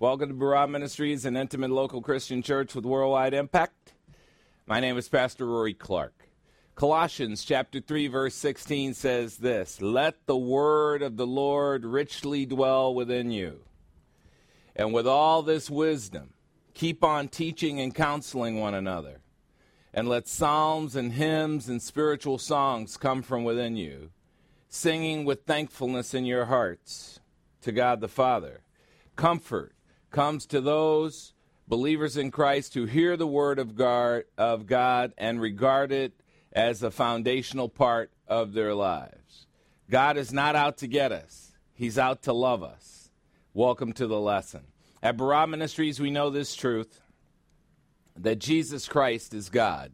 Welcome to Barah Ministries, an intimate local Christian church with worldwide impact. My name is Pastor Rory Clark. Colossians chapter 3 verse 16 says this, "Let the word of the Lord richly dwell within you." And with all this wisdom, keep on teaching and counseling one another. And let psalms and hymns and spiritual songs come from within you, singing with thankfulness in your hearts to God the Father. Comfort comes to those believers in Christ who hear the word of God, of God and regard it as a foundational part of their lives. God is not out to get us, He's out to love us. Welcome to the lesson. At Barah Ministries, we know this truth that Jesus Christ is God.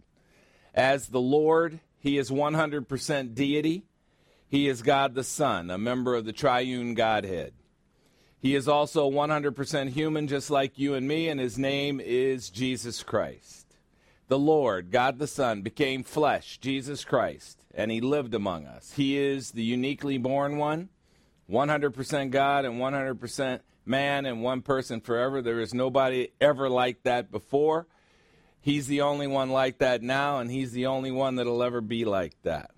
As the Lord, He is 100% deity. He is God the Son, a member of the triune Godhead. He is also 100% human, just like you and me, and his name is Jesus Christ. The Lord, God the Son, became flesh, Jesus Christ, and he lived among us. He is the uniquely born one, 100% God and 100% man, and one person forever. There is nobody ever like that before. He's the only one like that now, and he's the only one that'll ever be like that.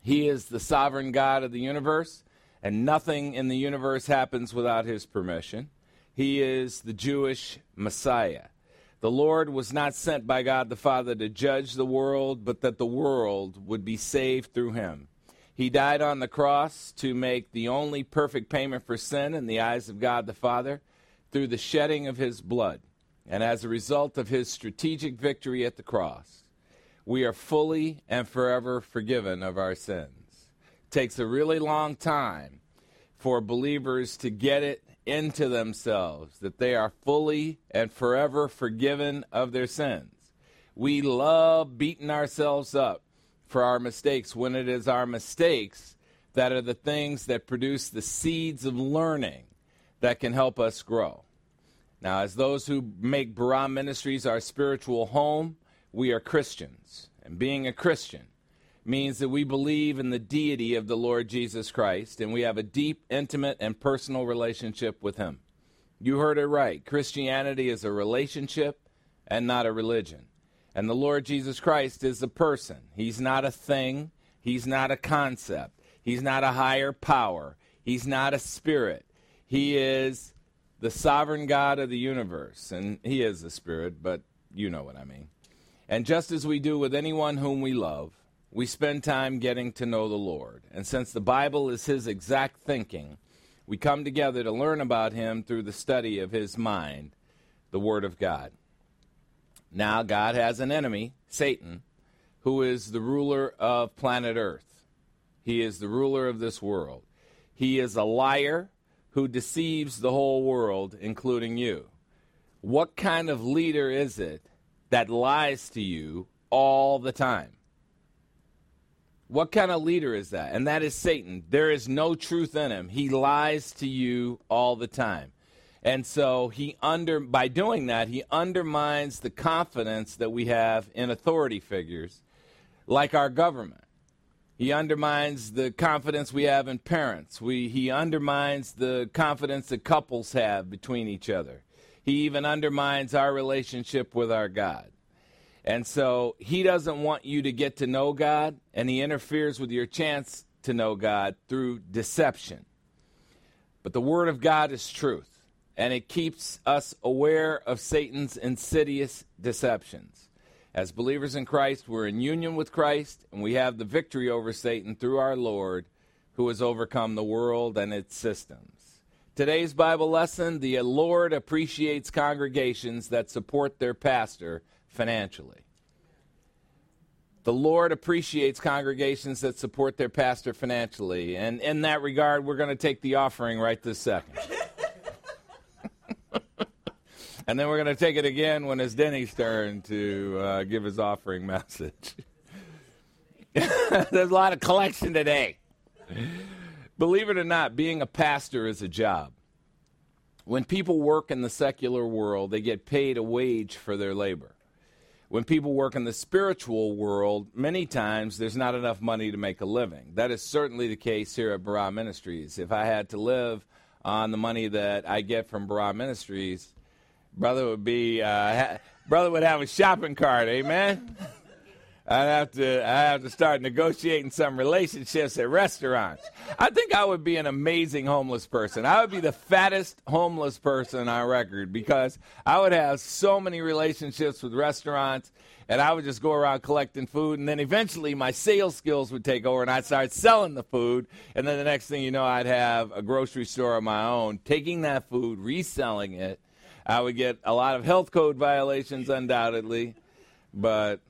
He is the sovereign God of the universe and nothing in the universe happens without his permission. He is the Jewish Messiah. The Lord was not sent by God the Father to judge the world, but that the world would be saved through him. He died on the cross to make the only perfect payment for sin in the eyes of God the Father through the shedding of his blood. And as a result of his strategic victory at the cross, we are fully and forever forgiven of our sins takes a really long time for believers to get it into themselves that they are fully and forever forgiven of their sins. We love beating ourselves up for our mistakes when it is our mistakes that are the things that produce the seeds of learning that can help us grow. Now, as those who make Barah Ministries our spiritual home, we are Christians. And being a Christian means that we believe in the deity of the Lord Jesus Christ and we have a deep, intimate, and personal relationship with Him. You heard it right. Christianity is a relationship and not a religion. And the Lord Jesus Christ is a person. He's not a thing, He's not a concept, He's not a higher power, He's not a spirit. He is the sovereign God of the universe. And He is a spirit, but you know what I mean. And just as we do with anyone whom we love, we spend time getting to know the Lord. And since the Bible is His exact thinking, we come together to learn about Him through the study of His mind, the Word of God. Now, God has an enemy, Satan, who is the ruler of planet Earth. He is the ruler of this world. He is a liar who deceives the whole world, including you. What kind of leader is it that lies to you all the time? What kind of leader is that? And that is Satan. There is no truth in him. He lies to you all the time. And so he under by doing that, he undermines the confidence that we have in authority figures like our government. He undermines the confidence we have in parents. We, he undermines the confidence that couples have between each other. He even undermines our relationship with our God. And so he doesn't want you to get to know God, and he interferes with your chance to know God through deception. But the Word of God is truth, and it keeps us aware of Satan's insidious deceptions. As believers in Christ, we're in union with Christ, and we have the victory over Satan through our Lord, who has overcome the world and its systems. Today's Bible lesson the Lord appreciates congregations that support their pastor financially. The Lord appreciates congregations that support their pastor financially. And in that regard, we're going to take the offering right this second. and then we're going to take it again when it's Denny's turn to uh, give his offering message. There's a lot of collection today. Believe it or not, being a pastor is a job. When people work in the secular world, they get paid a wage for their labor when people work in the spiritual world, many times there's not enough money to make a living. That is certainly the case here at Barah Ministries. If I had to live on the money that I get from Barah Ministries, brother would be uh, ha- brother would have a shopping cart. Amen. I'd have to I have to start negotiating some relationships at restaurants. I think I would be an amazing homeless person. I would be the fattest homeless person on record because I would have so many relationships with restaurants and I would just go around collecting food and then eventually my sales skills would take over and I'd start selling the food and then the next thing you know I'd have a grocery store of my own, taking that food, reselling it. I would get a lot of health code violations undoubtedly, but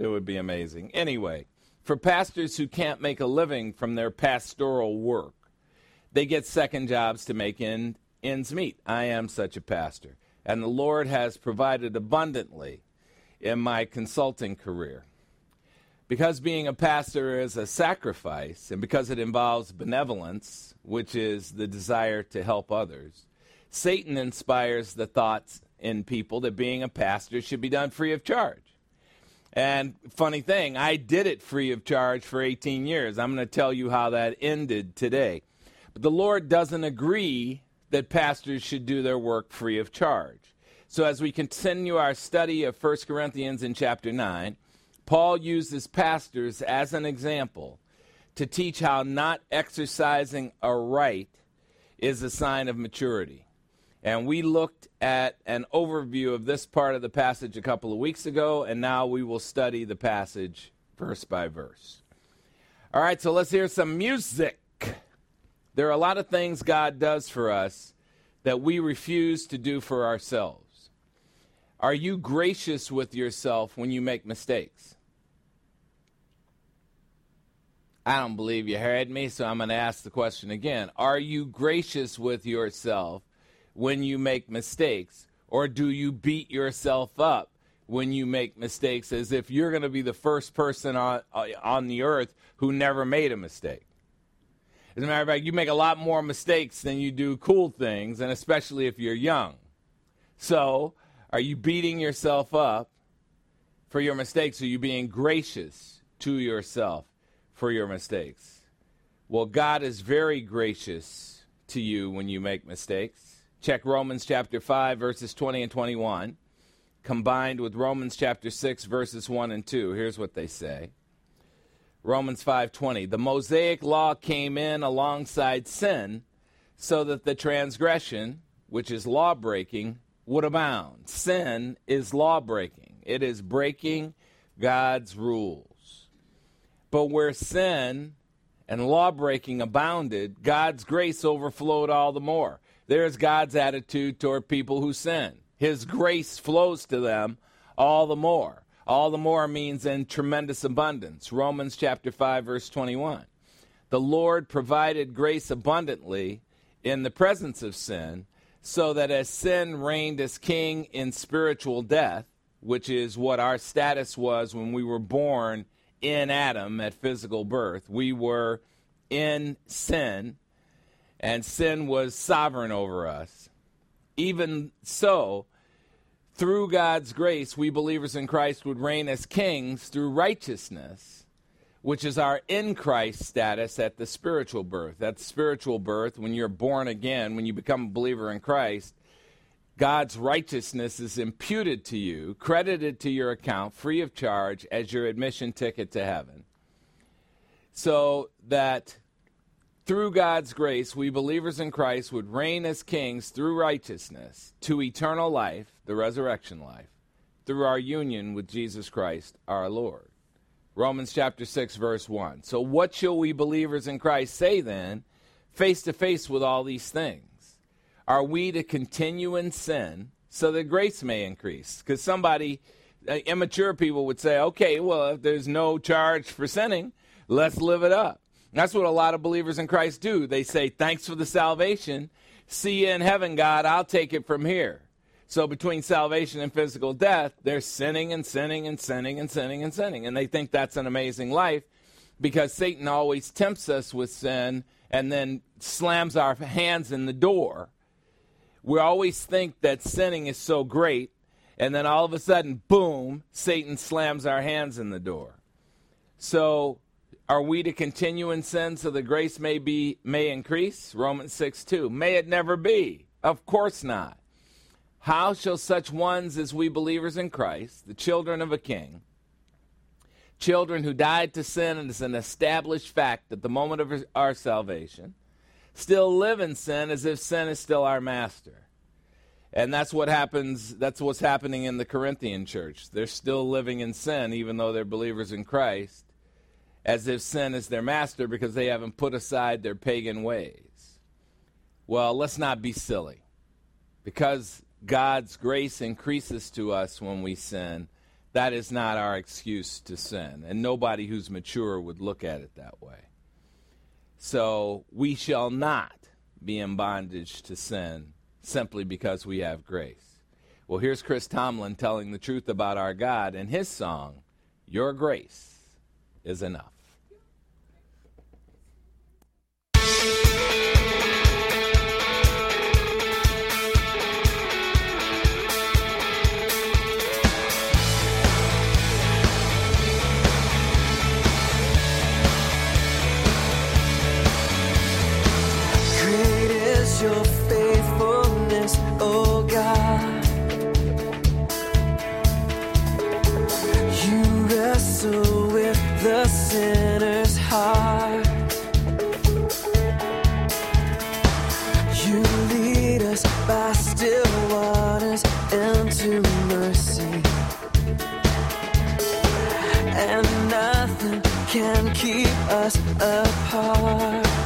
it would be amazing. Anyway, for pastors who can't make a living from their pastoral work, they get second jobs to make in, ends meet. I am such a pastor. And the Lord has provided abundantly in my consulting career. Because being a pastor is a sacrifice, and because it involves benevolence, which is the desire to help others, Satan inspires the thoughts in people that being a pastor should be done free of charge. And funny thing, I did it free of charge for 18 years. I'm going to tell you how that ended today. But the Lord doesn't agree that pastors should do their work free of charge. So as we continue our study of 1 Corinthians in chapter 9, Paul uses pastors as an example to teach how not exercising a right is a sign of maturity. And we looked at an overview of this part of the passage a couple of weeks ago, and now we will study the passage verse by verse. All right, so let's hear some music. There are a lot of things God does for us that we refuse to do for ourselves. Are you gracious with yourself when you make mistakes? I don't believe you heard me, so I'm going to ask the question again. Are you gracious with yourself when you make mistakes? Or do you beat yourself up when you make mistakes as if you're going to be the first person on, on the earth who never made a mistake? As a matter of fact, you make a lot more mistakes than you do cool things, and especially if you're young. So, are you beating yourself up for your mistakes? Are you being gracious to yourself for your mistakes? Well, God is very gracious to you when you make mistakes. Check Romans chapter 5, verses 20 and 21, combined with Romans chapter 6, verses 1 and 2. Here's what they say. Romans 5:20 The Mosaic law came in alongside sin so that the transgression which is law breaking would abound. Sin is law breaking. It is breaking God's rules. But where sin and law breaking abounded, God's grace overflowed all the more. There's God's attitude toward people who sin. His grace flows to them all the more. All the more means in tremendous abundance. Romans chapter 5 verse 21. The Lord provided grace abundantly in the presence of sin, so that as sin reigned as king in spiritual death, which is what our status was when we were born in Adam at physical birth, we were in sin and sin was sovereign over us. Even so, through God's grace, we believers in Christ would reign as kings through righteousness, which is our in Christ status at the spiritual birth. At spiritual birth, when you're born again, when you become a believer in Christ, God's righteousness is imputed to you, credited to your account, free of charge, as your admission ticket to heaven. So that through God's grace, we believers in Christ would reign as kings through righteousness to eternal life, the resurrection life, through our union with Jesus Christ our Lord. Romans chapter 6, verse 1. So, what shall we believers in Christ say then, face to face with all these things? Are we to continue in sin so that grace may increase? Because somebody, uh, immature people would say, okay, well, if there's no charge for sinning, let's live it up. That's what a lot of believers in Christ do. They say, Thanks for the salvation. See you in heaven, God. I'll take it from here. So between salvation and physical death, they're sinning and sinning and sinning and sinning and sinning. And they think that's an amazing life because Satan always tempts us with sin and then slams our hands in the door. We always think that sinning is so great, and then all of a sudden, boom, Satan slams our hands in the door. So Are we to continue in sin so the grace may be may increase? Romans 6 2. May it never be. Of course not. How shall such ones as we believers in Christ, the children of a king, children who died to sin and is an established fact at the moment of our salvation, still live in sin as if sin is still our master? And that's what happens, that's what's happening in the Corinthian church. They're still living in sin, even though they're believers in Christ as if sin is their master because they haven't put aside their pagan ways. Well, let's not be silly. Because God's grace increases to us when we sin, that is not our excuse to sin. And nobody who's mature would look at it that way. So we shall not be in bondage to sin simply because we have grace. Well, here's Chris Tomlin telling the truth about our God in his song, Your Grace is enough. can keep us apart.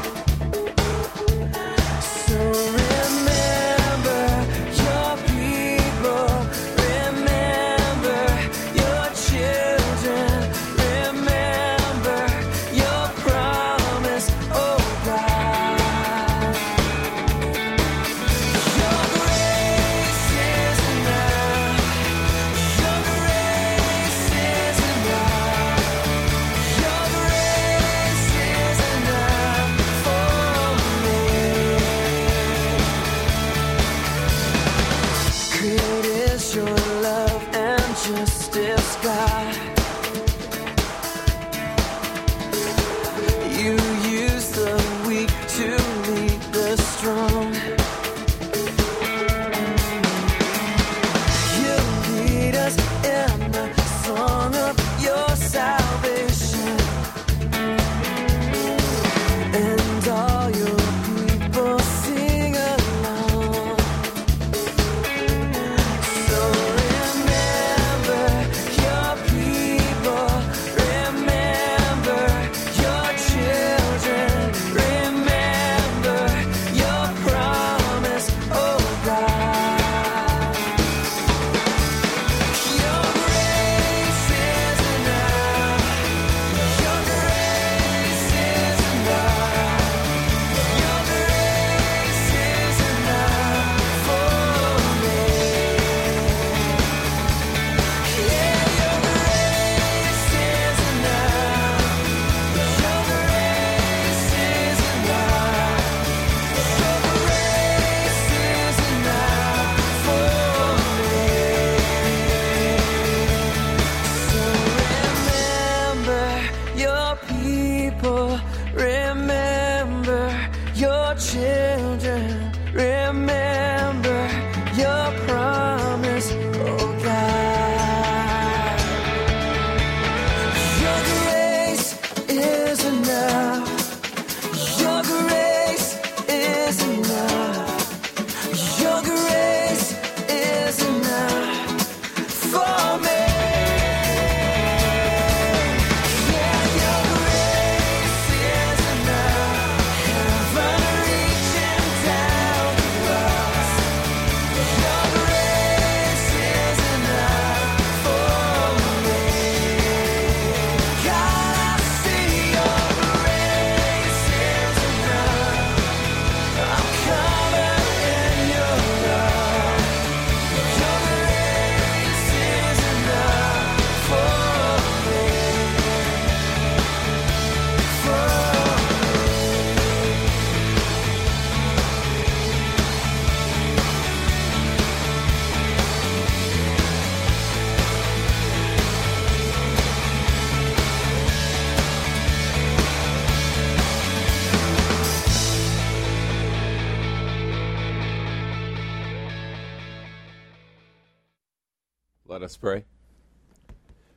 Us pray.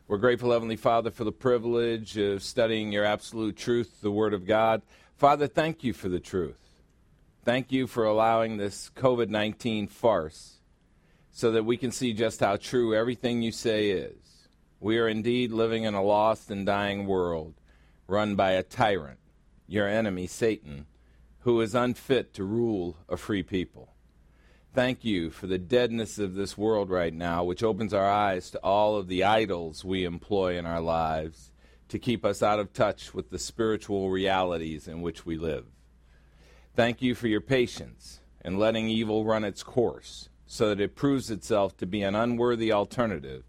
We're grateful, Heavenly Father, for the privilege of studying your absolute truth, the Word of God. Father, thank you for the truth. Thank you for allowing this COVID 19 farce so that we can see just how true everything you say is. We are indeed living in a lost and dying world run by a tyrant, your enemy, Satan, who is unfit to rule a free people. Thank you for the deadness of this world right now, which opens our eyes to all of the idols we employ in our lives to keep us out of touch with the spiritual realities in which we live. Thank you for your patience in letting evil run its course so that it proves itself to be an unworthy alternative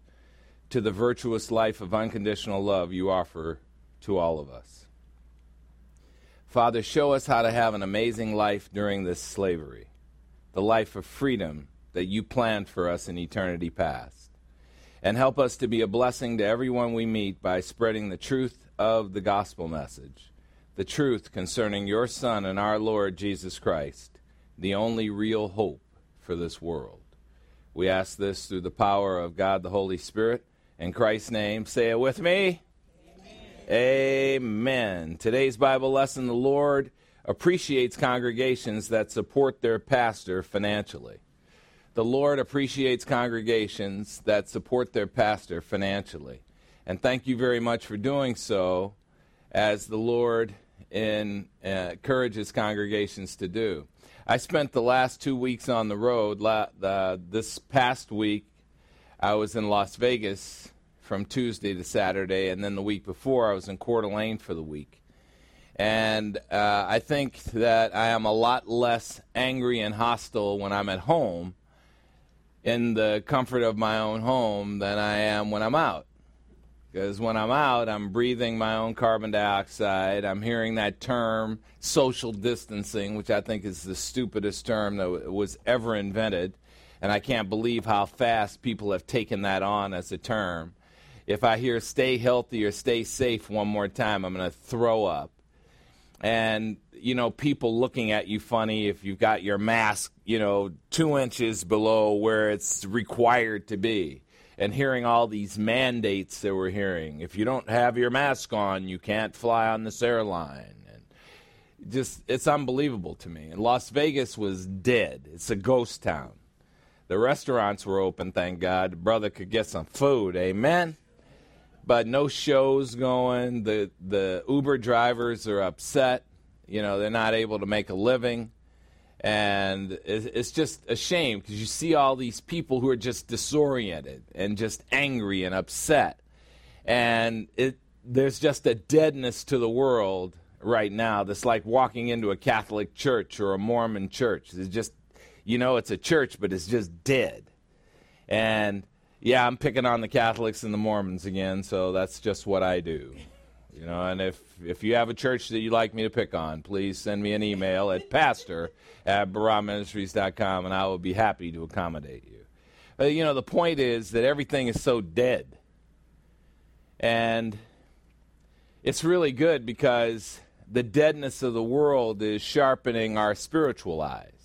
to the virtuous life of unconditional love you offer to all of us. Father, show us how to have an amazing life during this slavery, the life of freedom that you planned for us in eternity past. And help us to be a blessing to everyone we meet by spreading the truth of the gospel message the truth concerning your Son and our Lord Jesus Christ, the only real hope for this world. We ask this through the power of God the Holy Spirit. In Christ's name, say it with me. Amen. Amen. Today's Bible lesson the Lord appreciates congregations that support their pastor financially. The Lord appreciates congregations that support their pastor financially. And thank you very much for doing so as the Lord and uh, encourages congregations to do. I spent the last two weeks on the road. La- this past week, I was in Las Vegas from Tuesday to Saturday, and then the week before, I was in Coeur d'Alene for the week. And uh, I think that I am a lot less angry and hostile when I'm at home in the comfort of my own home than I am when I'm out. Because when I'm out, I'm breathing my own carbon dioxide. I'm hearing that term, social distancing, which I think is the stupidest term that was ever invented. And I can't believe how fast people have taken that on as a term. If I hear stay healthy or stay safe one more time, I'm going to throw up. And, you know, people looking at you funny if you've got your mask, you know, two inches below where it's required to be and hearing all these mandates that we're hearing. If you don't have your mask on, you can't fly on this airline. And just it's unbelievable to me. And Las Vegas was dead. It's a ghost town. The restaurants were open, thank God. brother could get some food. Amen. But no shows going. The the Uber drivers are upset. You know, they're not able to make a living and it's just a shame because you see all these people who are just disoriented and just angry and upset and it there's just a deadness to the world right now that's like walking into a catholic church or a mormon church it's just you know it's a church but it's just dead and yeah i'm picking on the catholics and the mormons again so that's just what i do you know, and if, if you have a church that you'd like me to pick on, please send me an email at pastor at barahministries.com and I will be happy to accommodate you. But, you know, the point is that everything is so dead. And it's really good because the deadness of the world is sharpening our spiritual eyes.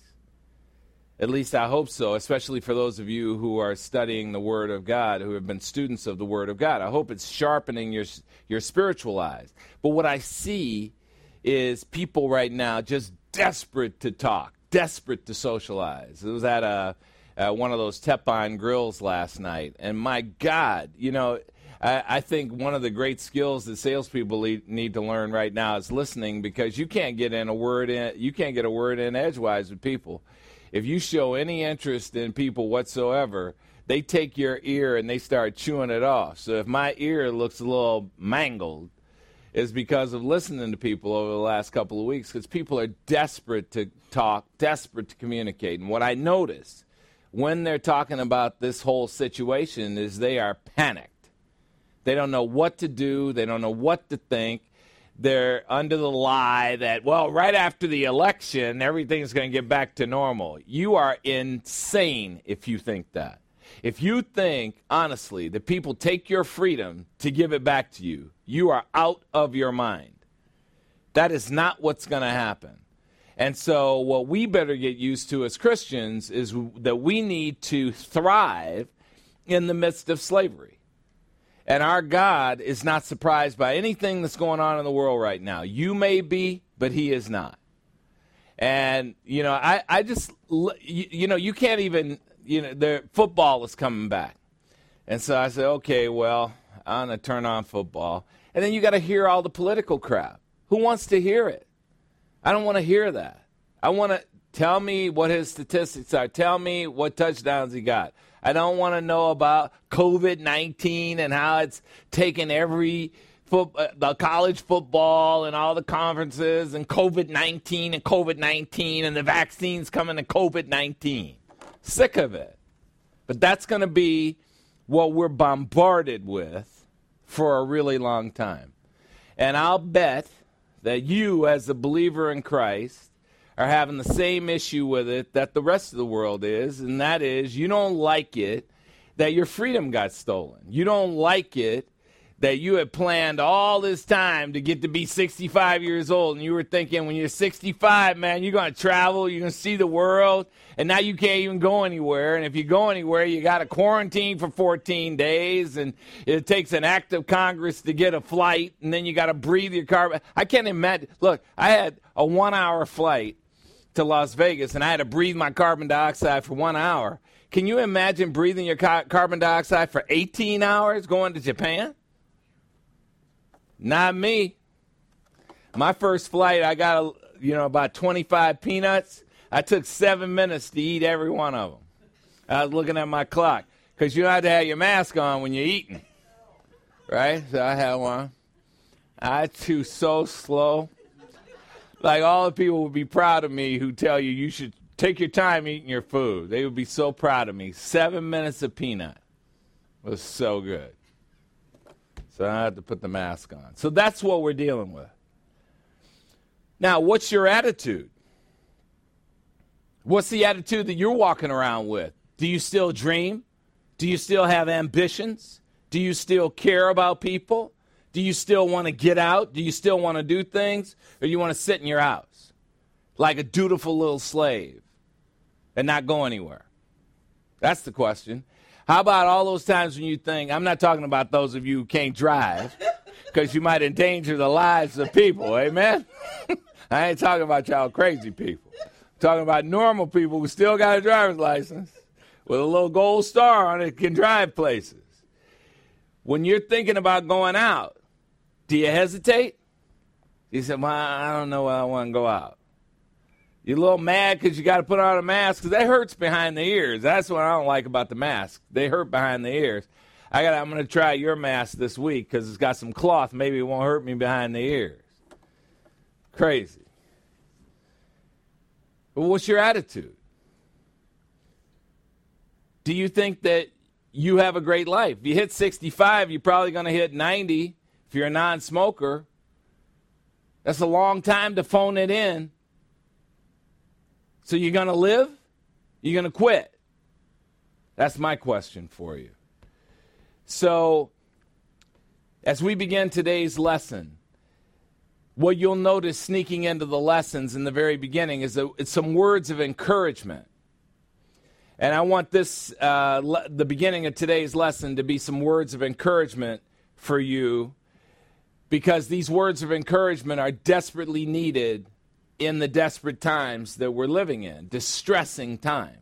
At least I hope so, especially for those of you who are studying the Word of God, who have been students of the Word of God. I hope it's sharpening your, your spiritual eyes. But what I see is people right now just desperate to talk, desperate to socialize. It was at uh, a, one of those Teppan grills last night, and my God, you know, I, I think one of the great skills that salespeople need to learn right now is listening because you can't get in a word in, you can't get a word in edgewise with people if you show any interest in people whatsoever, they take your ear and they start chewing it off. So if my ear looks a little mangled, it's because of listening to people over the last couple of weeks because people are desperate to talk, desperate to communicate. And what I notice when they're talking about this whole situation is they are panicked. They don't know what to do, they don't know what to think, they're under the lie that, well, right after the election, everything's going to get back to normal. You are insane if you think that. If you think, honestly, that people take your freedom to give it back to you, you are out of your mind. That is not what's going to happen. And so, what we better get used to as Christians is that we need to thrive in the midst of slavery. And our God is not surprised by anything that's going on in the world right now. You may be, but He is not. And, you know, I, I just, you, you know, you can't even, you know, the football is coming back. And so I said, okay, well, I'm going to turn on football. And then you got to hear all the political crap. Who wants to hear it? I don't want to hear that. I want to tell me what his statistics are. Tell me what touchdowns he got. I don't want to know about COVID 19 and how it's taken every foot, uh, the college football and all the conferences and COVID 19 and COVID 19 and the vaccines coming to COVID 19. Sick of it. But that's going to be what we're bombarded with for a really long time. And I'll bet that you, as a believer in Christ, are having the same issue with it that the rest of the world is, and that is you don't like it that your freedom got stolen. You don't like it that you had planned all this time to get to be 65 years old, and you were thinking when you're 65, man, you're going to travel, you're going to see the world, and now you can't even go anywhere. And if you go anywhere, you got to quarantine for 14 days, and it takes an act of Congress to get a flight, and then you got to breathe your carbon. I can't imagine. Look, I had a one hour flight to Las Vegas, and I had to breathe my carbon dioxide for one hour. Can you imagine breathing your carbon dioxide for 18 hours going to Japan? Not me. My first flight, I got you know about 25 peanuts. I took seven minutes to eat every one of them. I was looking at my clock because you have to have your mask on when you're eating, right? So I had one. I chew so slow. Like all the people would be proud of me who tell you you should take your time eating your food. They would be so proud of me. Seven minutes of peanut was so good. So I had to put the mask on. So that's what we're dealing with. Now, what's your attitude? What's the attitude that you're walking around with? Do you still dream? Do you still have ambitions? Do you still care about people? Do you still want to get out? Do you still want to do things? Or you want to sit in your house like a dutiful little slave and not go anywhere? That's the question. How about all those times when you think, I'm not talking about those of you who can't drive, because you might endanger the lives of people, amen? I ain't talking about y'all crazy people. I'm talking about normal people who still got a driver's license with a little gold star on it can drive places. When you're thinking about going out, do you hesitate? He said, well, I don't know why I want to go out. You're a little mad because you got to put on a mask because that hurts behind the ears. That's what I don't like about the mask. They hurt behind the ears. I got. I'm going to try your mask this week because it's got some cloth. Maybe it won't hurt me behind the ears. Crazy. But what's your attitude? Do you think that you have a great life? If you hit 65, you're probably going to hit 90 if you're a non smoker. That's a long time to phone it in so you're going to live? You're going to quit? That's my question for you. So, as we begin today's lesson, what you'll notice sneaking into the lessons in the very beginning is it's some words of encouragement. And I want this, uh, le- the beginning of today's lesson, to be some words of encouragement for you because these words of encouragement are desperately needed in the desperate times that we're living in, distressing times.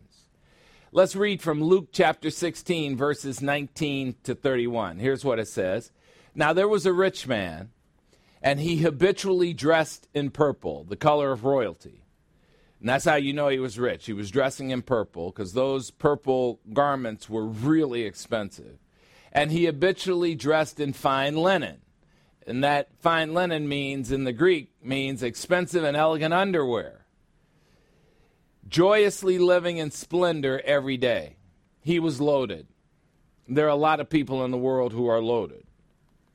Let's read from Luke chapter 16, verses 19 to 31. Here's what it says Now there was a rich man, and he habitually dressed in purple, the color of royalty. And that's how you know he was rich. He was dressing in purple because those purple garments were really expensive. And he habitually dressed in fine linen and that fine linen means, in the Greek, means expensive and elegant underwear. Joyously living in splendor every day. He was loaded. There are a lot of people in the world who are loaded.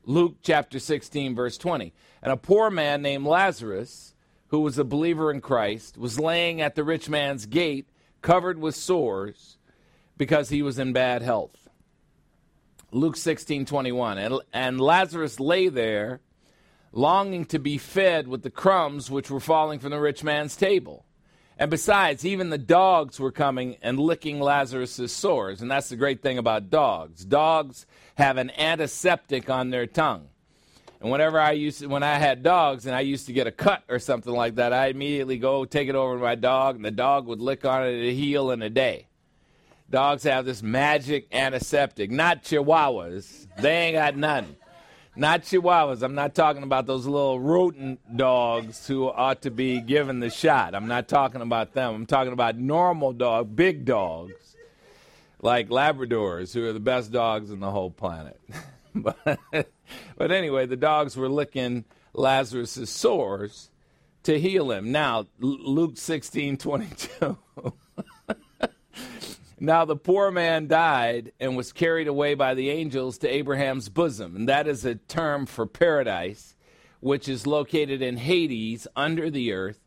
Luke chapter 16, verse 20. And a poor man named Lazarus, who was a believer in Christ, was laying at the rich man's gate, covered with sores, because he was in bad health. Luke 16 21. And, and Lazarus lay there, longing to be fed with the crumbs which were falling from the rich man's table. And besides, even the dogs were coming and licking Lazarus' sores. And that's the great thing about dogs. Dogs have an antiseptic on their tongue. And whenever I used to, when I had dogs and I used to get a cut or something like that, I immediately go take it over to my dog, and the dog would lick on it to heal in a day. Dogs have this magic antiseptic, not chihuahuas. They ain't got none. Not chihuahuas. I'm not talking about those little rodent dogs who ought to be given the shot. I'm not talking about them. I'm talking about normal dog, big dogs, like Labradors, who are the best dogs in the whole planet. but, but anyway, the dogs were licking Lazarus' sores to heal him. Now, Luke 16 22. Now the poor man died and was carried away by the angels to Abraham's bosom. And that is a term for paradise, which is located in Hades under the earth,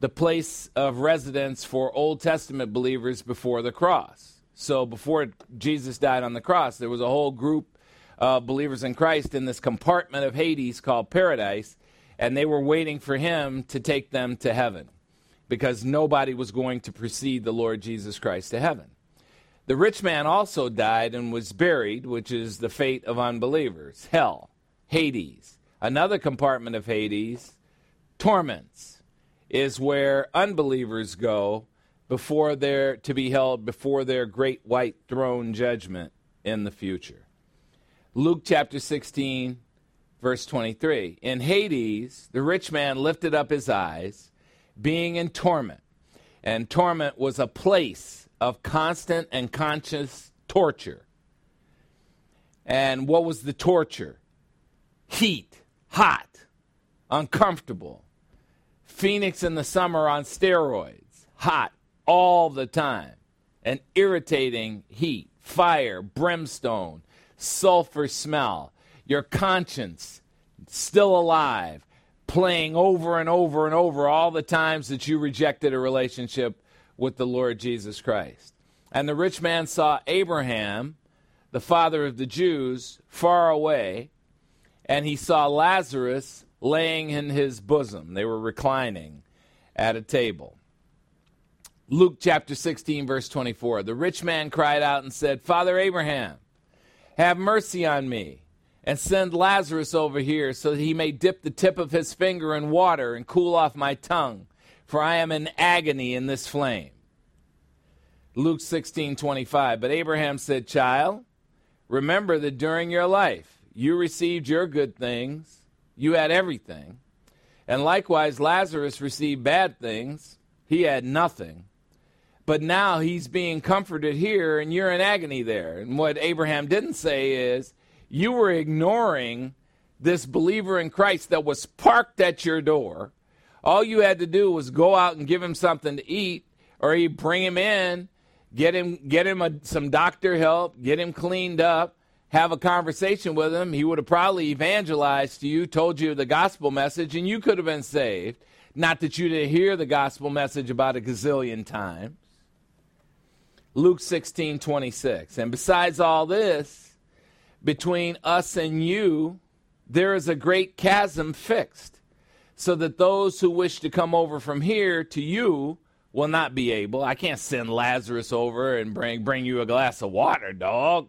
the place of residence for Old Testament believers before the cross. So before Jesus died on the cross, there was a whole group of believers in Christ in this compartment of Hades called paradise, and they were waiting for him to take them to heaven because nobody was going to precede the Lord Jesus Christ to heaven. The rich man also died and was buried, which is the fate of unbelievers. Hell, Hades. Another compartment of Hades, torments, is where unbelievers go before their to be held before their great white throne judgment in the future. Luke chapter 16 verse 23. In Hades, the rich man lifted up his eyes, being in torment. And torment was a place of constant and conscious torture. And what was the torture? Heat, hot, uncomfortable. Phoenix in the summer on steroids, hot all the time. An irritating heat, fire, brimstone, sulfur smell, your conscience still alive, playing over and over and over all the times that you rejected a relationship with the Lord Jesus Christ. And the rich man saw Abraham, the father of the Jews, far away, and he saw Lazarus laying in his bosom. They were reclining at a table. Luke chapter 16, verse 24. The rich man cried out and said, Father Abraham, have mercy on me, and send Lazarus over here so that he may dip the tip of his finger in water and cool off my tongue for I am in agony in this flame. Luke 16, 25. But Abraham said, Child, remember that during your life you received your good things, you had everything. And likewise, Lazarus received bad things, he had nothing. But now he's being comforted here, and you're in agony there. And what Abraham didn't say is, you were ignoring this believer in Christ that was parked at your door all you had to do was go out and give him something to eat, or you bring him in, get him get him a, some doctor help, get him cleaned up, have a conversation with him. He would have probably evangelized to you, told you the gospel message, and you could have been saved. Not that you didn't hear the gospel message about a gazillion times. Luke 16, 26. And besides all this, between us and you, there is a great chasm fixed so that those who wish to come over from here to you will not be able. I can't send Lazarus over and bring bring you a glass of water, dog.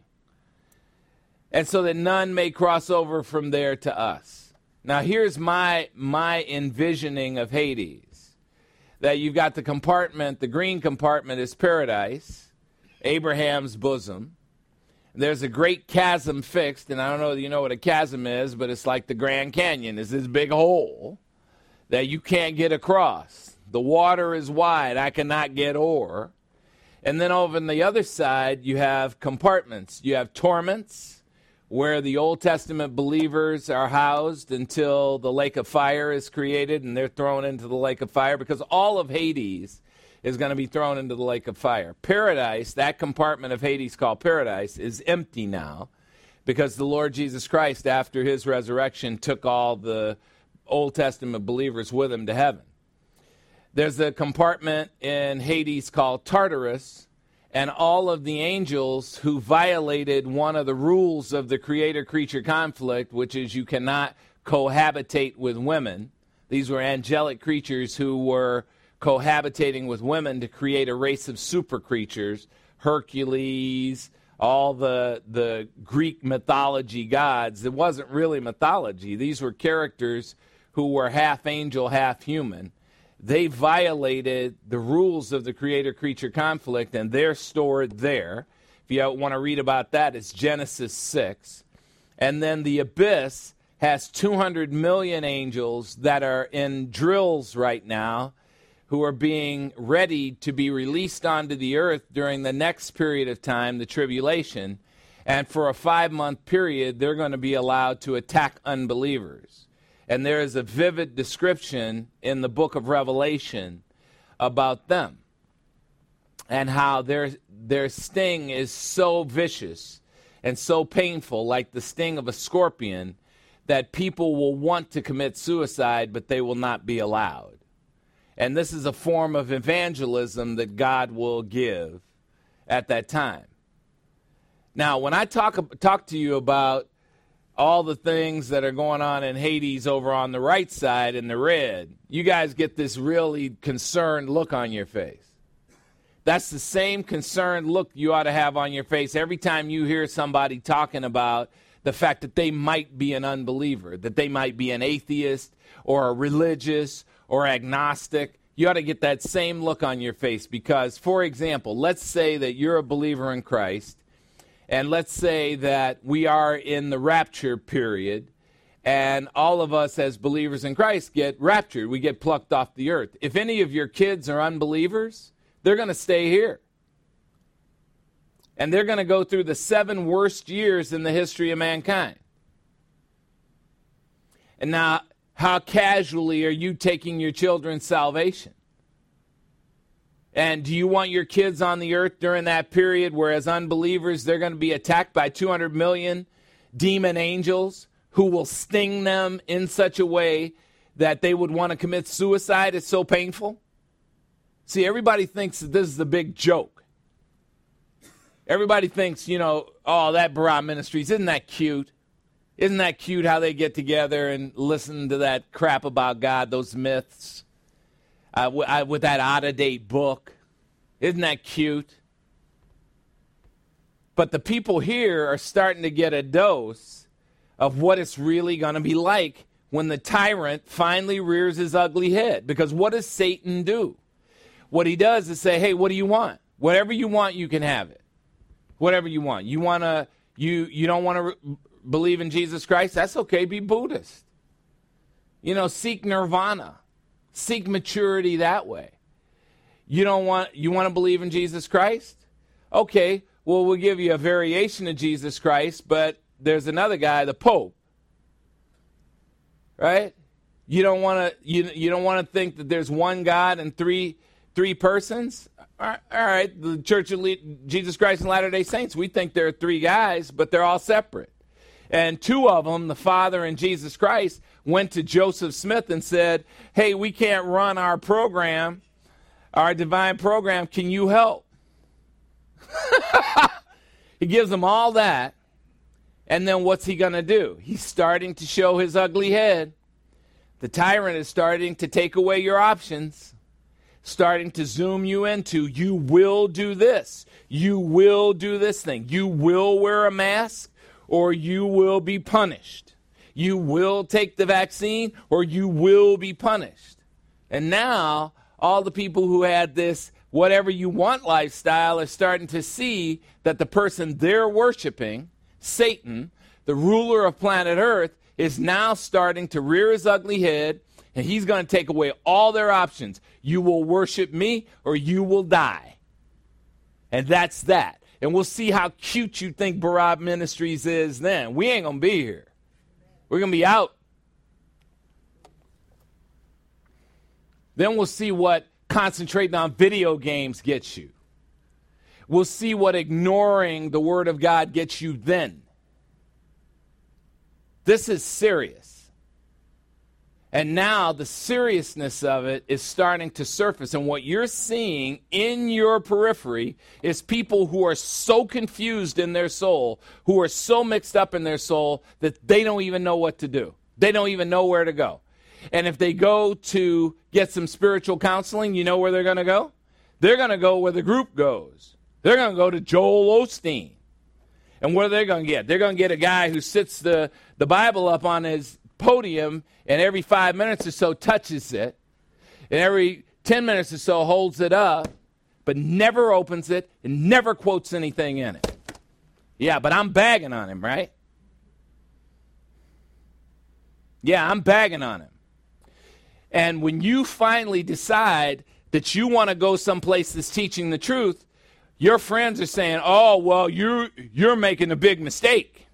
And so that none may cross over from there to us. Now here's my my envisioning of Hades. That you've got the compartment, the green compartment is paradise, Abraham's bosom. There's a great chasm fixed, and I don't know you know what a chasm is, but it's like the Grand Canyon. It's this big hole that you can't get across. The water is wide, I cannot get o'er. And then over on the other side, you have compartments. You have torments, where the Old Testament believers are housed until the lake of fire is created and they're thrown into the lake of fire because all of Hades is going to be thrown into the lake of fire. Paradise, that compartment of Hades called paradise, is empty now because the Lord Jesus Christ, after his resurrection, took all the Old Testament believers with him to heaven. There's a compartment in Hades called Tartarus, and all of the angels who violated one of the rules of the creator creature conflict, which is you cannot cohabitate with women. These were angelic creatures who were cohabitating with women to create a race of super creatures, Hercules, all the the Greek mythology gods. It wasn't really mythology. These were characters who were half angel, half human. They violated the rules of the creator creature conflict and they're stored there. If you want to read about that, it's Genesis 6. And then the abyss has 200 million angels that are in drills right now who are being ready to be released onto the earth during the next period of time, the tribulation. And for a five month period, they're going to be allowed to attack unbelievers. And there is a vivid description in the book of Revelation about them and how their, their sting is so vicious and so painful, like the sting of a scorpion, that people will want to commit suicide, but they will not be allowed. And this is a form of evangelism that God will give at that time. Now, when I talk, talk to you about all the things that are going on in Hades over on the right side in the red, you guys get this really concerned look on your face. That's the same concerned look you ought to have on your face every time you hear somebody talking about the fact that they might be an unbeliever, that they might be an atheist or a religious or agnostic. You ought to get that same look on your face because, for example, let's say that you're a believer in Christ, and let's say that we are in the rapture period, and all of us as believers in Christ get raptured. We get plucked off the earth. If any of your kids are unbelievers, they're going to stay here. And they're going to go through the seven worst years in the history of mankind. And now, how casually are you taking your children's salvation? And do you want your kids on the earth during that period where, as unbelievers, they're going to be attacked by 200 million demon angels who will sting them in such a way that they would want to commit suicide? It's so painful. See, everybody thinks that this is a big joke. Everybody thinks, you know, oh, that Barah Ministries, isn't that cute? Isn't that cute how they get together and listen to that crap about God, those myths, uh, w- uh, with that out of date book? Isn't that cute? But the people here are starting to get a dose of what it's really going to be like when the tyrant finally rears his ugly head. Because what does Satan do? What he does is say, hey, what do you want? Whatever you want, you can have it. Whatever you want. You want to, you, you don't want to re- believe in Jesus Christ? That's okay. Be Buddhist. You know, seek nirvana. Seek maturity that way. You don't want, you want to believe in Jesus Christ? Okay, well, we'll give you a variation of Jesus Christ, but there's another guy, the Pope. Right? You don't want to you, you don't want to think that there's one God and three three persons? All right, the Church of Jesus Christ and Latter day Saints, we think there are three guys, but they're all separate. And two of them, the Father and Jesus Christ, went to Joseph Smith and said, Hey, we can't run our program, our divine program. Can you help? he gives them all that. And then what's he going to do? He's starting to show his ugly head. The tyrant is starting to take away your options starting to zoom you into you will do this, you will do this thing, you will wear a mask, or you will be punished. You will take the vaccine, or you will be punished. And now, all the people who had this whatever you want lifestyle are starting to see that the person they're worshiping, Satan, the ruler of planet Earth, is now starting to rear his ugly head and he's going to take away all their options. You will worship me or you will die. And that's that. And we'll see how cute you think Barah Ministries is then. We ain't going to be here. We're going to be out. Then we'll see what concentrating on video games gets you. We'll see what ignoring the Word of God gets you then. This is serious. And now the seriousness of it is starting to surface. And what you're seeing in your periphery is people who are so confused in their soul, who are so mixed up in their soul that they don't even know what to do. They don't even know where to go. And if they go to get some spiritual counseling, you know where they're going to go? They're going to go where the group goes. They're going to go to Joel Osteen. And what are they going to get? They're going to get a guy who sits the, the Bible up on his podium and every five minutes or so touches it, and every 10 minutes or so holds it up, but never opens it and never quotes anything in it. Yeah, but I'm bagging on him, right? Yeah, I'm bagging on him. And when you finally decide that you want to go someplace that's teaching the truth, your friends are saying, "Oh, well, you're you're making a big mistake."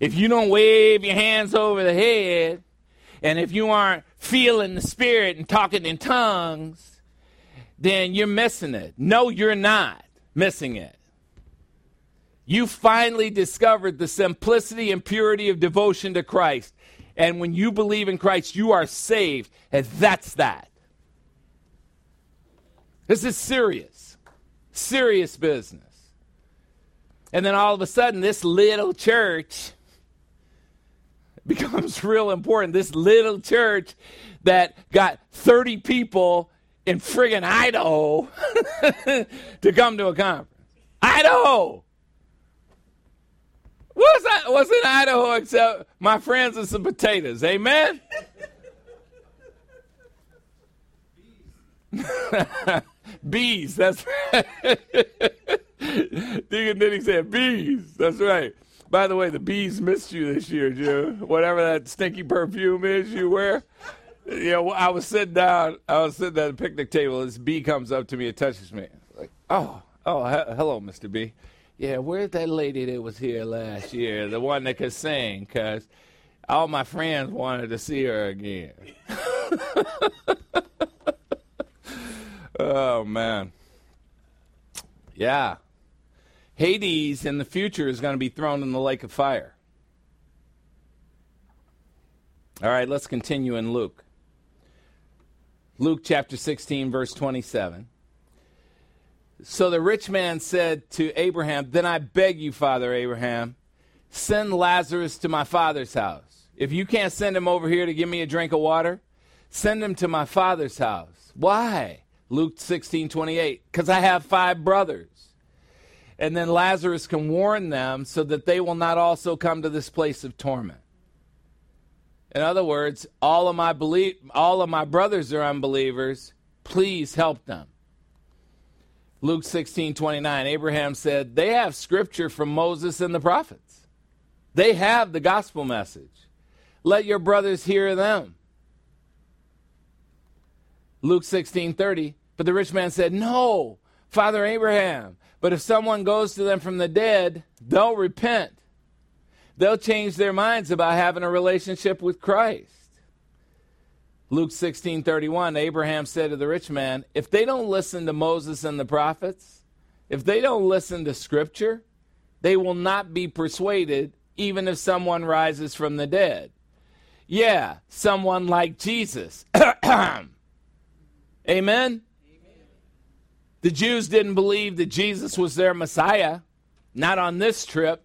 If you don't wave your hands over the head, and if you aren't feeling the spirit and talking in tongues, then you're missing it. No, you're not missing it. You finally discovered the simplicity and purity of devotion to Christ. And when you believe in Christ, you are saved. And that's that. This is serious, serious business. And then all of a sudden, this little church becomes real important. This little church that got 30 people in friggin' Idaho to come to a conference. Idaho! What's, that, what's in Idaho except my friends and some potatoes? Amen? bees, Bees, that's right. Deacon said bees, that's right. By the way, the bees missed you this year, Jim. Whatever that stinky perfume is you wear. Yeah, well, I was sitting down. I was sitting at the picnic table. This bee comes up to me and touches me. Like, oh, oh, he- hello, Mr. B. Yeah, where's that lady that was here last year? The one that could sing? Cause all my friends wanted to see her again. oh man. Yeah. Hades in the future is going to be thrown in the lake of fire. All right, let's continue in Luke. Luke chapter 16, verse 27. So the rich man said to Abraham, Then I beg you, Father Abraham, send Lazarus to my father's house. If you can't send him over here to give me a drink of water, send him to my father's house. Why? Luke 16, 28. Because I have five brothers and then Lazarus can warn them so that they will not also come to this place of torment. In other words, all of my believe, all of my brothers are unbelievers. Please help them. Luke 16, 29, Abraham said, They have scripture from Moses and the prophets. They have the gospel message. Let your brothers hear them. Luke 16, 30, but the rich man said, No, Father Abraham, but if someone goes to them from the dead, they'll repent. They'll change their minds about having a relationship with Christ. Luke 16:31 Abraham said to the rich man, if they don't listen to Moses and the prophets, if they don't listen to scripture, they will not be persuaded even if someone rises from the dead. Yeah, someone like Jesus. Amen. The Jews didn't believe that Jesus was their Messiah, not on this trip.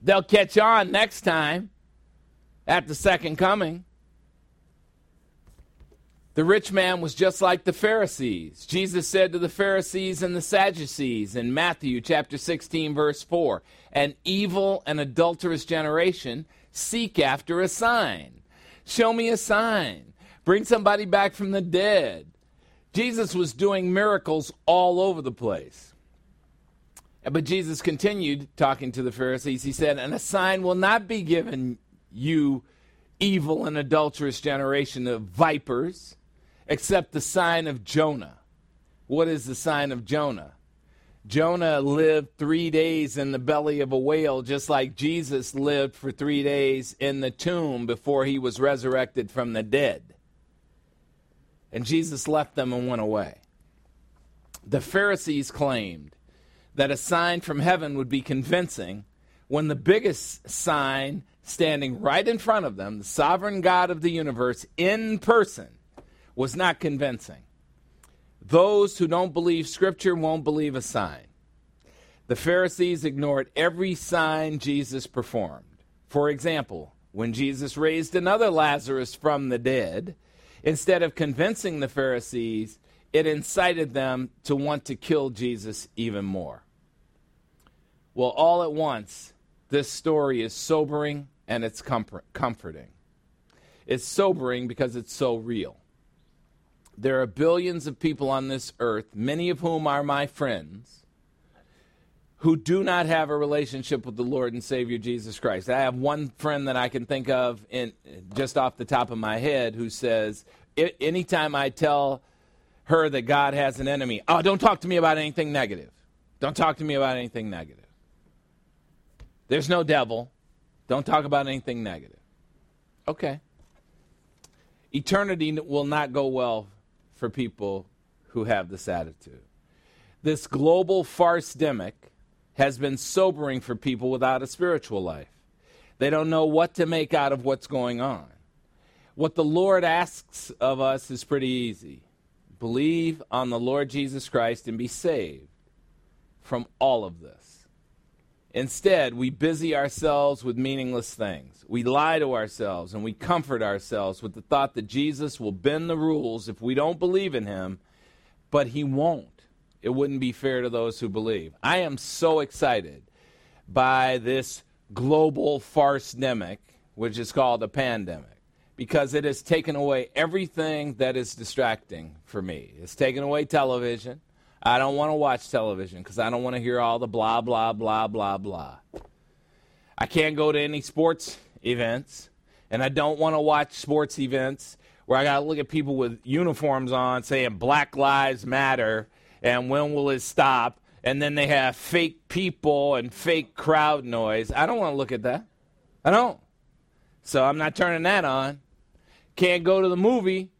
They'll catch on next time at the second coming. The rich man was just like the Pharisees. Jesus said to the Pharisees and the Sadducees in Matthew chapter 16 verse 4, "An evil and adulterous generation seek after a sign. Show me a sign. Bring somebody back from the dead. Jesus was doing miracles all over the place. But Jesus continued talking to the Pharisees. He said, And a sign will not be given you, evil and adulterous generation of vipers, except the sign of Jonah. What is the sign of Jonah? Jonah lived three days in the belly of a whale, just like Jesus lived for three days in the tomb before he was resurrected from the dead. And Jesus left them and went away. The Pharisees claimed that a sign from heaven would be convincing when the biggest sign standing right in front of them, the sovereign God of the universe in person, was not convincing. Those who don't believe Scripture won't believe a sign. The Pharisees ignored every sign Jesus performed. For example, when Jesus raised another Lazarus from the dead, instead of convincing the Pharisees, it incited them to want to kill Jesus even more. Well, all at once, this story is sobering and it's comfort- comforting. It's sobering because it's so real. There are billions of people on this earth, many of whom are my friends, who do not have a relationship with the Lord and Savior Jesus Christ. I have one friend that I can think of in just off the top of my head who says, anytime I tell her that God has an enemy, oh, don't talk to me about anything negative. Don't talk to me about anything negative. There's no devil. Don't talk about anything negative. Okay. Eternity will not go well for people who have this attitude. This global farce demic has been sobering for people without a spiritual life. They don't know what to make out of what's going on. What the Lord asks of us is pretty easy believe on the Lord Jesus Christ and be saved from all of this. Instead, we busy ourselves with meaningless things. We lie to ourselves and we comfort ourselves with the thought that Jesus will bend the rules if we don't believe in him, but he won't it wouldn't be fair to those who believe. I am so excited by this global farce demic, which is called a pandemic, because it has taken away everything that is distracting for me. It's taken away television. I don't want to watch television because I don't want to hear all the blah, blah, blah, blah, blah. I can't go to any sports events, and I don't want to watch sports events where I got to look at people with uniforms on saying Black Lives Matter and when will it stop? And then they have fake people and fake crowd noise. I don't want to look at that. I don't. So I'm not turning that on. Can't go to the movie.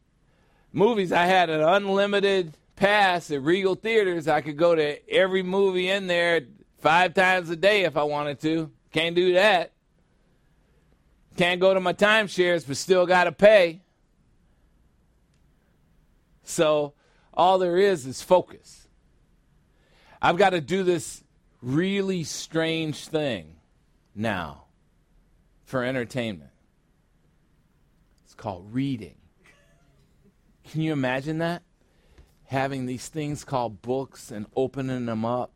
Movies, I had an unlimited pass at Regal Theaters. I could go to every movie in there five times a day if I wanted to. Can't do that. Can't go to my timeshares, but still got to pay. So all there is is focus. I've got to do this really strange thing now for entertainment. It's called reading. Can you imagine that? Having these things called books and opening them up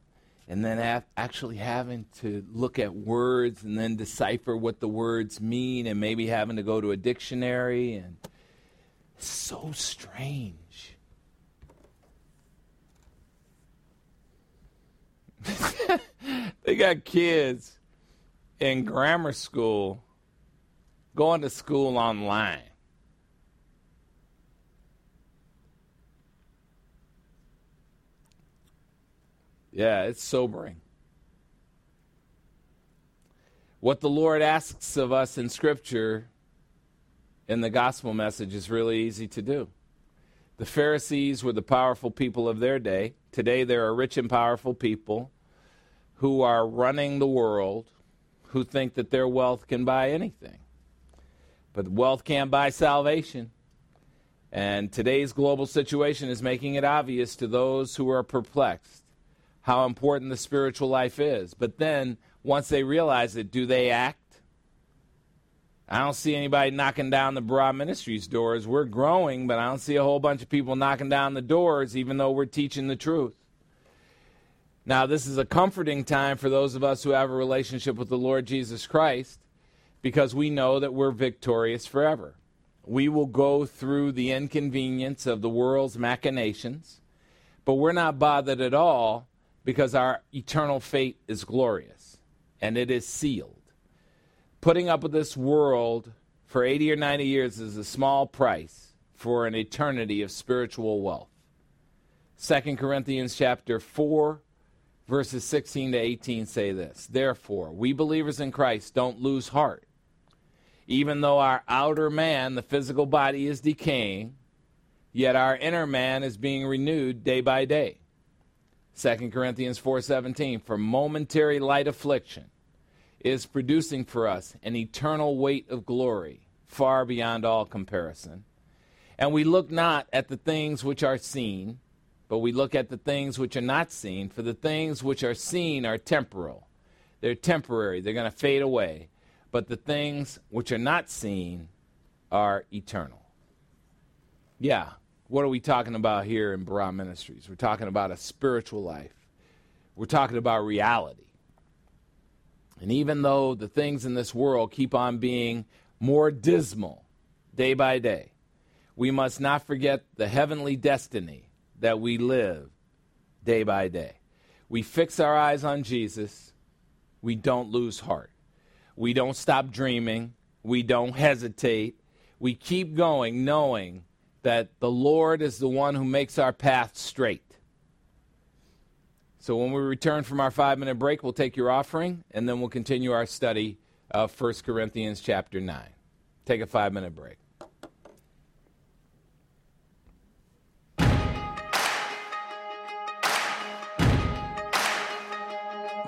and then actually having to look at words and then decipher what the words mean and maybe having to go to a dictionary and so strange. they got kids in grammar school going to school online. Yeah, it's sobering. What the Lord asks of us in Scripture in the gospel message is really easy to do. The Pharisees were the powerful people of their day. Today, there are rich and powerful people who are running the world who think that their wealth can buy anything. But wealth can't buy salvation. And today's global situation is making it obvious to those who are perplexed how important the spiritual life is. But then, once they realize it, do they act? I don't see anybody knocking down the Barah Ministries doors. We're growing, but I don't see a whole bunch of people knocking down the doors, even though we're teaching the truth. Now, this is a comforting time for those of us who have a relationship with the Lord Jesus Christ because we know that we're victorious forever. We will go through the inconvenience of the world's machinations, but we're not bothered at all because our eternal fate is glorious and it is sealed. Putting up with this world for 80 or 90 years is a small price for an eternity of spiritual wealth. 2 Corinthians chapter 4 verses 16 to 18 say this Therefore, we believers in Christ don't lose heart. Even though our outer man, the physical body, is decaying, yet our inner man is being renewed day by day. 2 Corinthians 4:17 For momentary light affliction is producing for us an eternal weight of glory far beyond all comparison. And we look not at the things which are seen, but we look at the things which are not seen, for the things which are seen are temporal. They're temporary, they're going to fade away. but the things which are not seen are eternal. Yeah, what are we talking about here in Barah Ministries? We're talking about a spiritual life, we're talking about reality. And even though the things in this world keep on being more dismal day by day, we must not forget the heavenly destiny that we live day by day. We fix our eyes on Jesus, we don't lose heart. We don't stop dreaming. We don't hesitate. We keep going knowing that the Lord is the one who makes our path straight. So when we return from our five minute break, we'll take your offering and then we'll continue our study of 1 Corinthians chapter 9. Take a five minute break.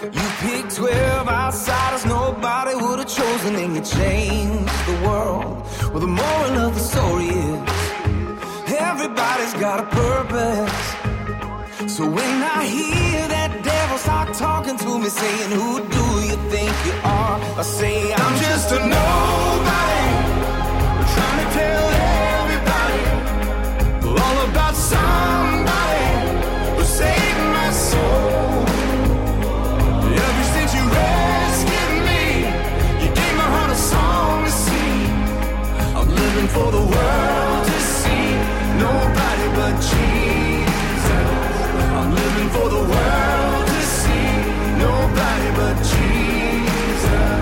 You picked 12 outsiders nobody would have chosen, and you changed the world. Well, the moral of the story is everybody's got a purpose. So when I hear that devil start talking to me, saying, Who do you think you are? I say, I'm just a nobody. Trying to tell everybody all about somebody for the world to see. Nobody but Jesus. I'm living for the world to see. Nobody but Jesus.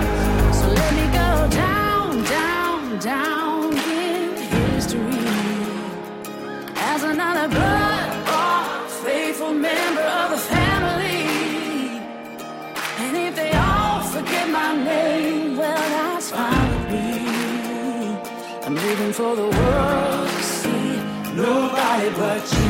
So let me go down, down, down in history as another blood for the world to see nobody but Jesus.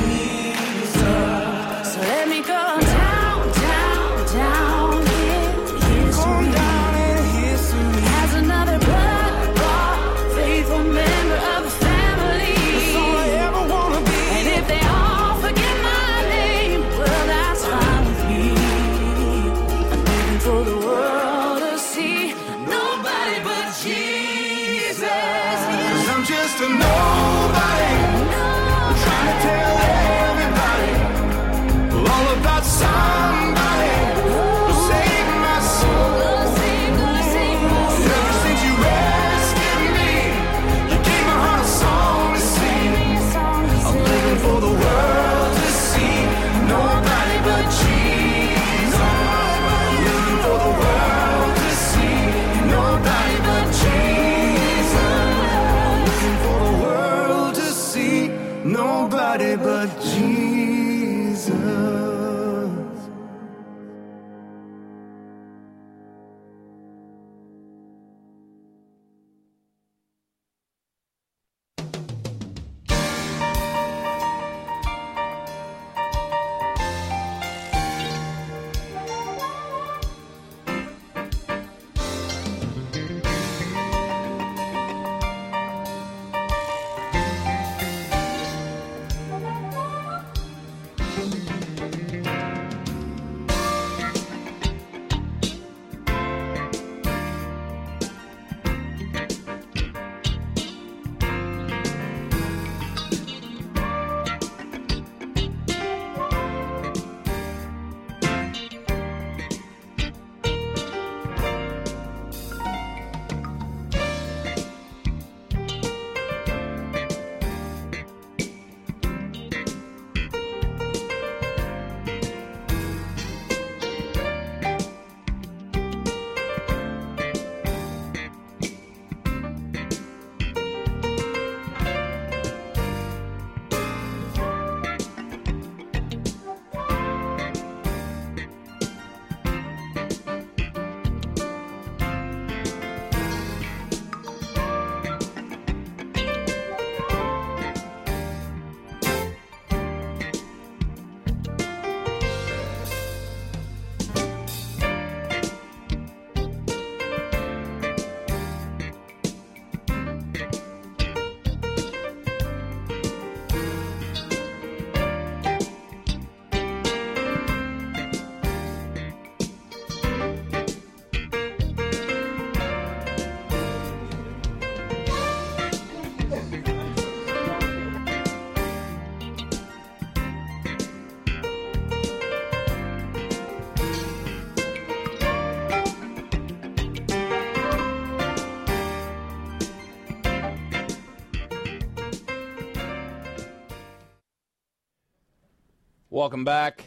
Welcome back.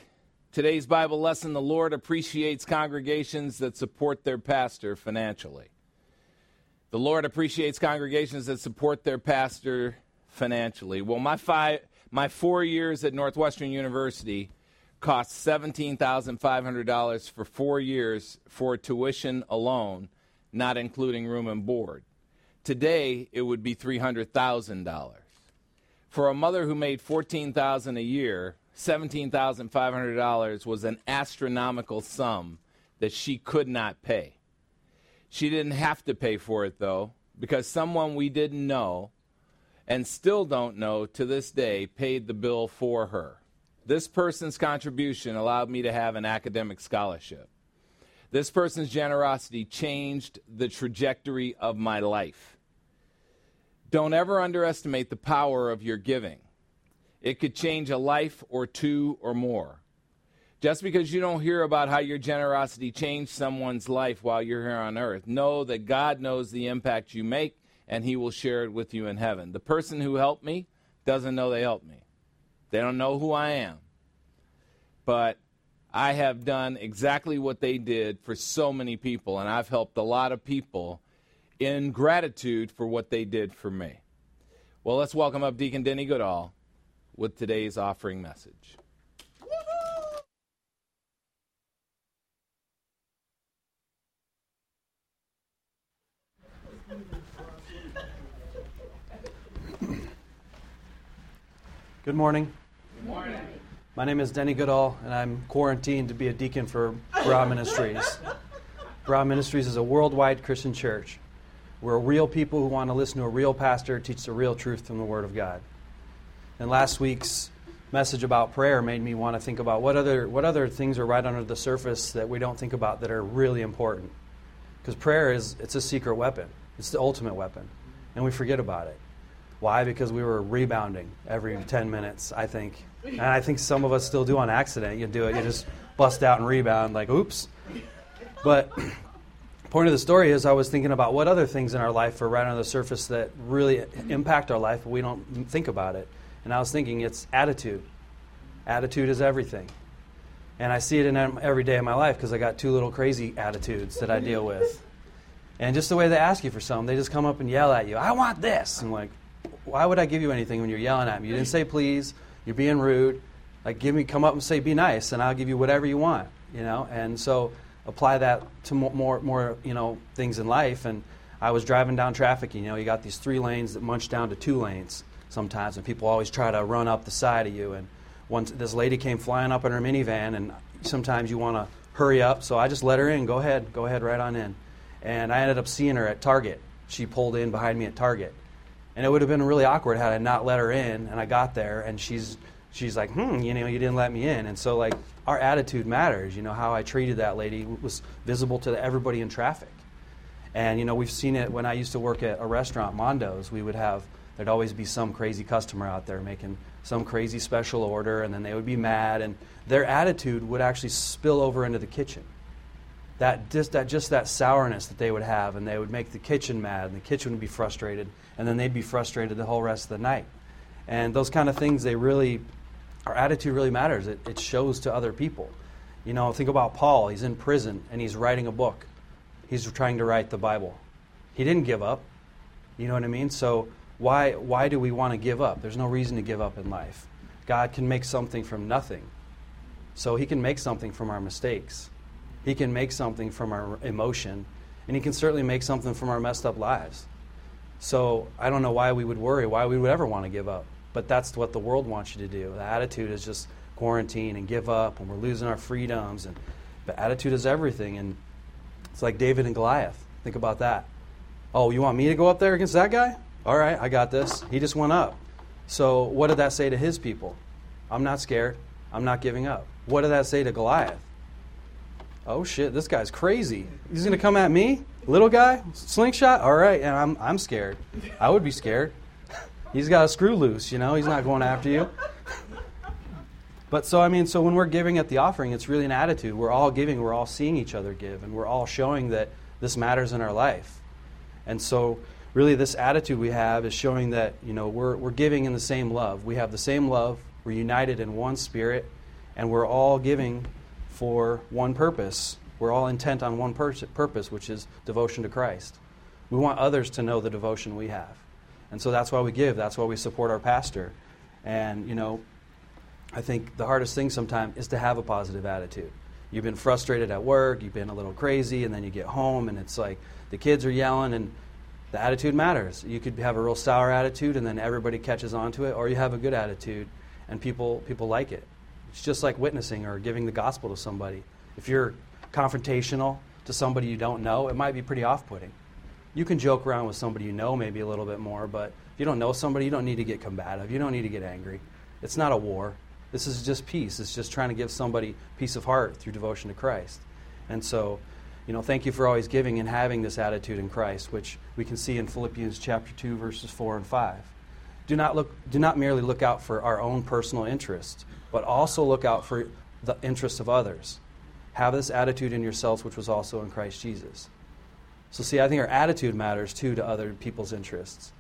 Today's Bible lesson the Lord appreciates congregations that support their pastor financially. The Lord appreciates congregations that support their pastor financially. Well, my five my 4 years at Northwestern University cost $17,500 for 4 years for tuition alone, not including room and board. Today, it would be $300,000. For a mother who made 14,000 a year, $17,500 was an astronomical sum that she could not pay. She didn't have to pay for it, though, because someone we didn't know and still don't know to this day paid the bill for her. This person's contribution allowed me to have an academic scholarship. This person's generosity changed the trajectory of my life. Don't ever underestimate the power of your giving. It could change a life or two or more. Just because you don't hear about how your generosity changed someone's life while you're here on earth, know that God knows the impact you make and He will share it with you in heaven. The person who helped me doesn't know they helped me, they don't know who I am. But I have done exactly what they did for so many people, and I've helped a lot of people in gratitude for what they did for me. Well, let's welcome up Deacon Denny Goodall with today's offering message. Good morning. Good morning. My name is Denny Goodall, and I'm quarantined to be a deacon for Barah Ministries. Barah Ministries is a worldwide Christian church. We're real people who want to listen to a real pastor teach the real truth from the Word of God. And last week's message about prayer made me want to think about what other, what other things are right under the surface that we don't think about that are really important. Because prayer is it's a secret weapon. It's the ultimate weapon. And we forget about it. Why? Because we were rebounding every 10 minutes, I think. And I think some of us still do on accident. You do it, you just bust out and rebound, like, oops. But point of the story is I was thinking about what other things in our life are right on the surface that really impact our life, but we don't think about it. And I was thinking it's attitude. Attitude is everything. And I see it in every day of my life because I got two little crazy attitudes that I deal with. And just the way they ask you for something, they just come up and yell at you, I want this. I'm like, why would I give you anything when you're yelling at me? You didn't say please. You're being rude. Like, give me, come up and say, be nice, and I'll give you whatever you want. You know, and so apply that to more, more, more, you know, things in life. And I was driving down traffic. You know, you got these three lanes that munch down to two lanes sometimes, and people always try to run up the side of you. And once this lady came flying up in her minivan, and sometimes you want to hurry up, so I just let her in. Go ahead, go ahead, right on in. And I ended up seeing her at Target. She pulled in behind me at Target and it would have been really awkward had I not let her in and I got there and she's she's like, hmm, you know, you didn't let me in. And so like our attitude matters. You know, how I treated that lady was visible to everybody in traffic. And you know, we've seen it when I used to work at a restaurant, Mondo's. We would have there'd always be some crazy customer out there making some crazy special order, and then they would be mad, and their attitude would actually spill over into the kitchen. That just that just that sourness that they would have, and they would make the kitchen mad, and the kitchen would be frustrated, and then they'd be frustrated the whole rest of the night. And those kind of things, they really, our attitude really matters. It, it shows to other people. You know, think about Paul. He's in prison and he's writing a book. He's trying to write the Bible. He didn't give up. You know what I mean? So why why do we want to give up? There's no reason to give up in life. God can make something from nothing. So he can make something from our mistakes. He can make something from our emotion, and he can certainly make something from our messed up lives. So I don't know why we would worry, why we would ever want to give up. But that's what the world wants you to do. The attitude is just quarantine and give up, and we're losing our freedoms. And but attitude is everything. And it's like David and Goliath. Think about that. Oh, you want me to go up there against that guy? All right, I got this. He just went up. So what did that say to his people? I'm not scared. I'm not giving up. What did that say to Goliath? Oh shit, this guy's crazy. He's going to come at me? Little guy, slingshot. All right, and I'm I'm scared. I would be scared. He's got a screw loose, you know. He's not going after you. But so I mean, so when we're giving at the offering, it's really an attitude. We're all giving. We're all seeing each other give, and we're all showing that this matters in our life. And so, really, this attitude we have is showing that you know we're we're giving in the same love. We have the same love. We're united in one spirit, And we're all giving for one purpose. We're all intent on one pers- purpose, which is devotion to Christ. We want others to know the devotion we have. And so that's why we give. That's why we support our pastor. And, you know, I think the hardest thing sometimes is to have a positive attitude. You've been frustrated at work, you've been a little crazy, and then you get home and it's like the kids are yelling and the attitude matters. You could have a real sour attitude and then everybody catches on to it, or you have a good attitude and people, people like it. It's just like witnessing or giving the gospel to somebody. If you're confrontational to somebody you don't know, it might be pretty off putting. You can joke around with somebody you know maybe a little bit more, but if you don't know somebody, you don't need to get combative. You don't need to get angry. It's not a war. This is just peace. It's just trying to give somebody peace of heart through devotion to Christ. And so, you know, thank you for always giving and having this attitude in Christ, which we can see in Philippians chapter 2 verses 4 and 5. Do not look do not merely look out for our own personal interest, but also look out for the interests of others. Have this attitude in yourselves which was also in Christ Jesus. So see, I think our attitude matters too to other people's interests.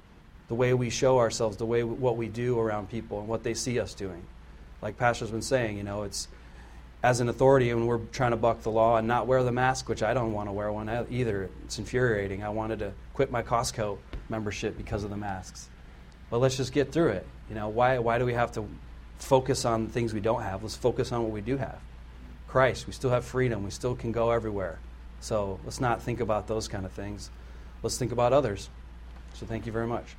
The way we show ourselves, the way what we do around people and what they see us doing like Pastor's been saying, you know, it's as an authority when we're trying to buck the law and not wear the mask, which I don't want to wear one either. It's infuriating. I wanted to quit my Costco membership because of the masks. But let's just get through it. You know, why, why do we have to focus on things we don't have? Let's focus on what we do have. Christ, we still have freedom. We still can go everywhere. So let's not think about those kind of things. Let's think about others. So thank you very much.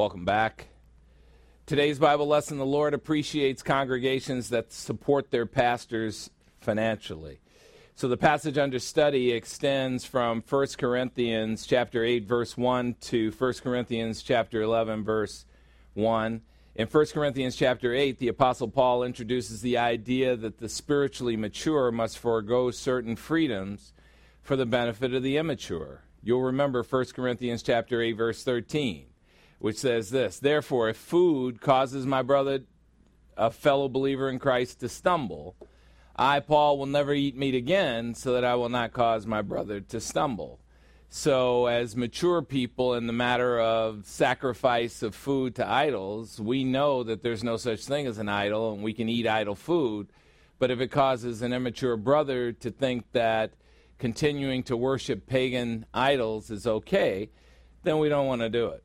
Welcome back. Today's Bible lesson the Lord appreciates congregations that support their pastors financially. So the passage under study extends from 1 Corinthians chapter 8 verse 1 to 1 Corinthians chapter 11 verse 1. In 1 Corinthians chapter 8, the apostle Paul introduces the idea that the spiritually mature must forego certain freedoms for the benefit of the immature. You'll remember 1 Corinthians chapter 8 verse 13 which says this Therefore, if food causes my brother, a fellow believer in Christ, to stumble, I, Paul, will never eat meat again, so that I will not cause my brother to stumble. So, as mature people in the matter of sacrifice of food to idols, we know that there's no such thing as an idol and we can eat idol food. But if it causes an immature brother to think that continuing to worship pagan idols is okay, then we don't want to do it.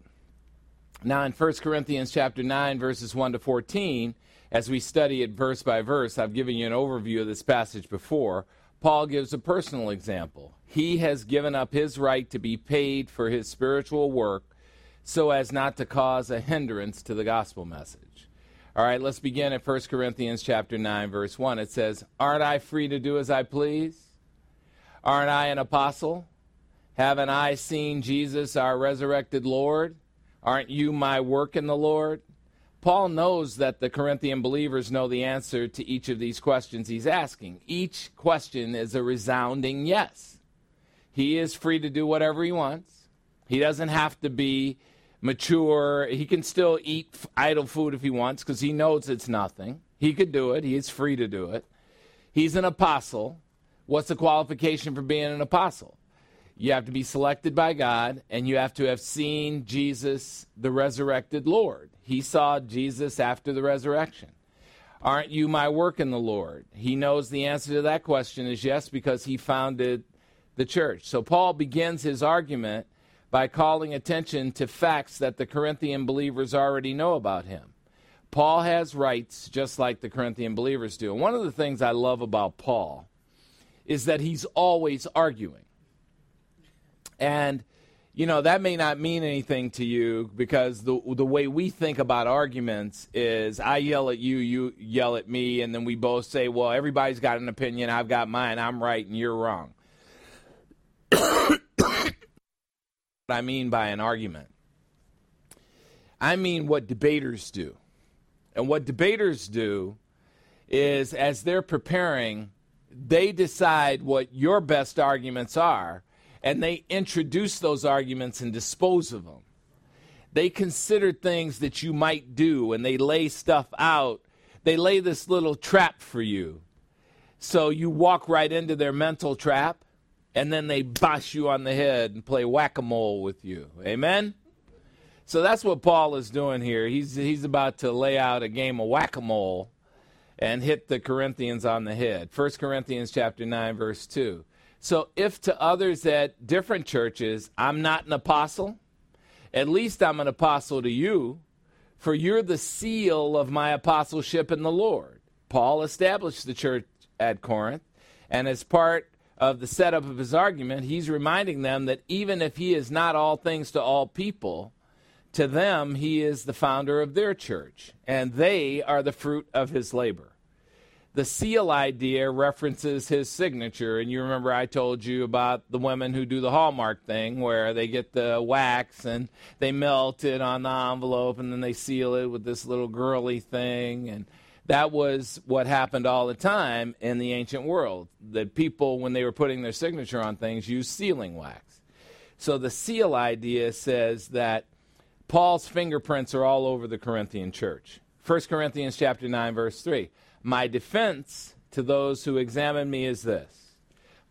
Now, in 1 Corinthians chapter 9, verses 1 to 14, as we study it verse by verse, I've given you an overview of this passage before. Paul gives a personal example. He has given up his right to be paid for his spiritual work so as not to cause a hindrance to the gospel message. All right, let's begin at 1 Corinthians chapter 9 verse 1. It says, "Aren't I free to do as I please? Aren't I an apostle? Haven't I seen Jesus our resurrected Lord? Aren't you my work in the Lord?" Paul knows that the Corinthian believers know the answer to each of these questions he's asking. Each question is a resounding yes. He is free to do whatever he wants. He doesn't have to be mature. He can still eat idol food if he wants because he knows it's nothing. He could do it. He is free to do it. He's an apostle. What's the qualification for being an apostle? You have to be selected by God, and you have to have seen Jesus, the resurrected Lord. He saw Jesus after the resurrection. Aren't you my work in the Lord? He knows the answer to that question is yes, because he founded the church. So Paul begins his argument by calling attention to facts that the Corinthian believers already know about him. Paul has rights just like the Corinthian believers do. And one of the things I love about Paul is that he's always arguing. And you know that may not mean anything to you because the the way we think about arguments is I yell at you, you yell at me, and then we both say, "Well, everybody's got an opinion. I've got mine. I'm right, and you're wrong." what I mean by an argument, I mean what debaters do, and what debaters do is as they're preparing, they decide what your best arguments are and they introduce those arguments and dispose of them. They consider things that you might do and they lay stuff out. They lay this little trap for you. So you walk right into their mental trap and then they bash you on the head and play whack a mole with you. Amen? So that's what Paul is doing here. He's, he's about to lay out a game of whack a mole and hit the Corinthians on the head. 1 Corinthians chapter 9 verse 2. So if to others at different churches I'm not an apostle, at least I'm an apostle to you, for you're the seal of my apostleship in the Lord. Paul established the church at Corinth, and as part of the setup of his argument, he's reminding them that even if he is not all things to all people, to them he is the founder of their church, and they are the fruit of his labor the seal idea references his signature. And you remember I told you about the women who do the Hallmark thing where they get the wax and they melt it on the envelope and then they seal it with this little girly thing. And that was what happened all the time in the ancient world. That people, when they were putting their signature on things, used sealing wax. So the seal idea says that Paul's fingerprints are all over the Corinthian church. 1 Corinthians chapter 9 verse 3. My defense to those who examine me is this.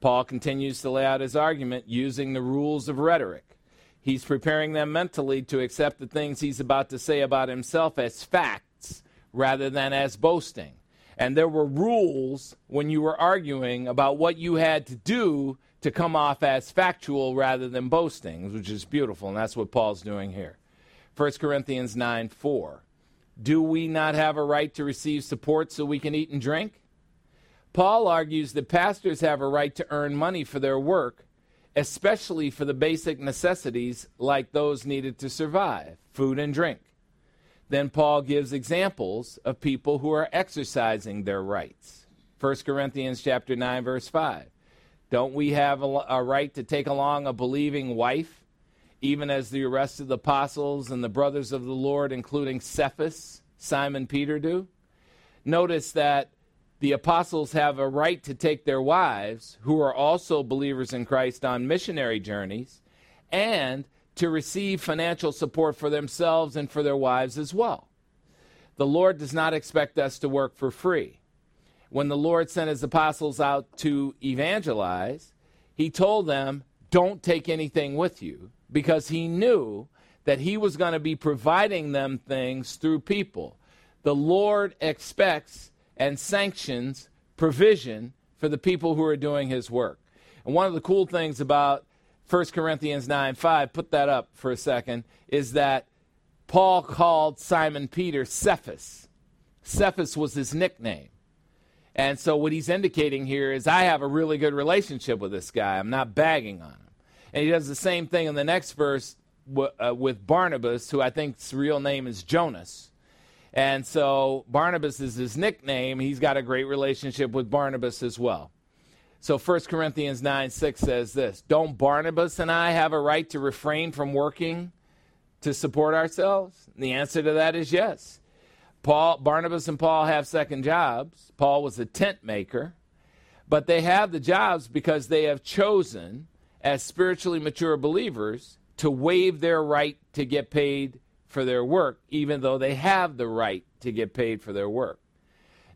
Paul continues to lay out his argument using the rules of rhetoric. He's preparing them mentally to accept the things he's about to say about himself as facts rather than as boasting. And there were rules when you were arguing about what you had to do to come off as factual rather than boasting, which is beautiful, and that's what Paul's doing here. 1 Corinthians 9 4. Do we not have a right to receive support so we can eat and drink? Paul argues that pastors have a right to earn money for their work, especially for the basic necessities like those needed to survive food and drink. Then Paul gives examples of people who are exercising their rights. 1 Corinthians chapter 9 verse 5. Don't we have a, a right to take along a believing wife even as the rest of the apostles and the brothers of the Lord, including Cephas, Simon Peter, do. Notice that the apostles have a right to take their wives, who are also believers in Christ, on missionary journeys, and to receive financial support for themselves and for their wives as well. The Lord does not expect us to work for free. When the Lord sent his apostles out to evangelize, he told them, Don't take anything with you because he knew that he was going to be providing them things through people. The Lord expects and sanctions provision for the people who are doing his work. And one of the cool things about 1 Corinthians 9 5, put that up for a second, is that Paul called Simon Peter Cephas. Cephas was his nickname. And so what he's indicating here is I have a really good relationship with this guy. I'm not bagging on him. And he does the same thing in the next verse w- uh, with Barnabas, who I think's real name is Jonas. And so Barnabas is his nickname. He's got a great relationship with Barnabas as well. So 1 Corinthians 9 6 says this Don't Barnabas and I have a right to refrain from working to support ourselves? And the answer to that is yes. Paul, Barnabas and Paul have second jobs. Paul was a tent maker, but they have the jobs because they have chosen, as spiritually mature believers, to waive their right to get paid for their work, even though they have the right to get paid for their work.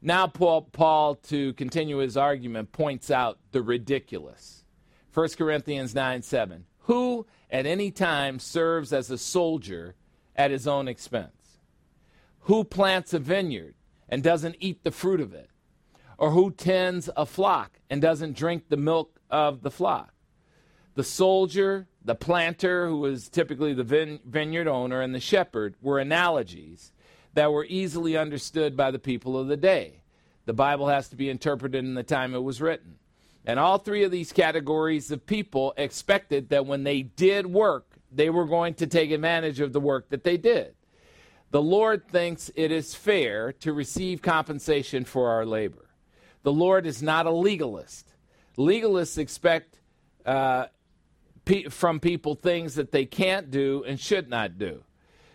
Now, Paul, Paul, to continue his argument, points out the ridiculous. 1 Corinthians 9 7. Who at any time serves as a soldier at his own expense? Who plants a vineyard and doesn't eat the fruit of it? Or who tends a flock and doesn't drink the milk of the flock? The soldier, the planter, who was typically the vine- vineyard owner, and the shepherd were analogies that were easily understood by the people of the day. The Bible has to be interpreted in the time it was written. And all three of these categories of people expected that when they did work, they were going to take advantage of the work that they did. The Lord thinks it is fair to receive compensation for our labor. The Lord is not a legalist. Legalists expect uh, pe- from people things that they can't do and should not do.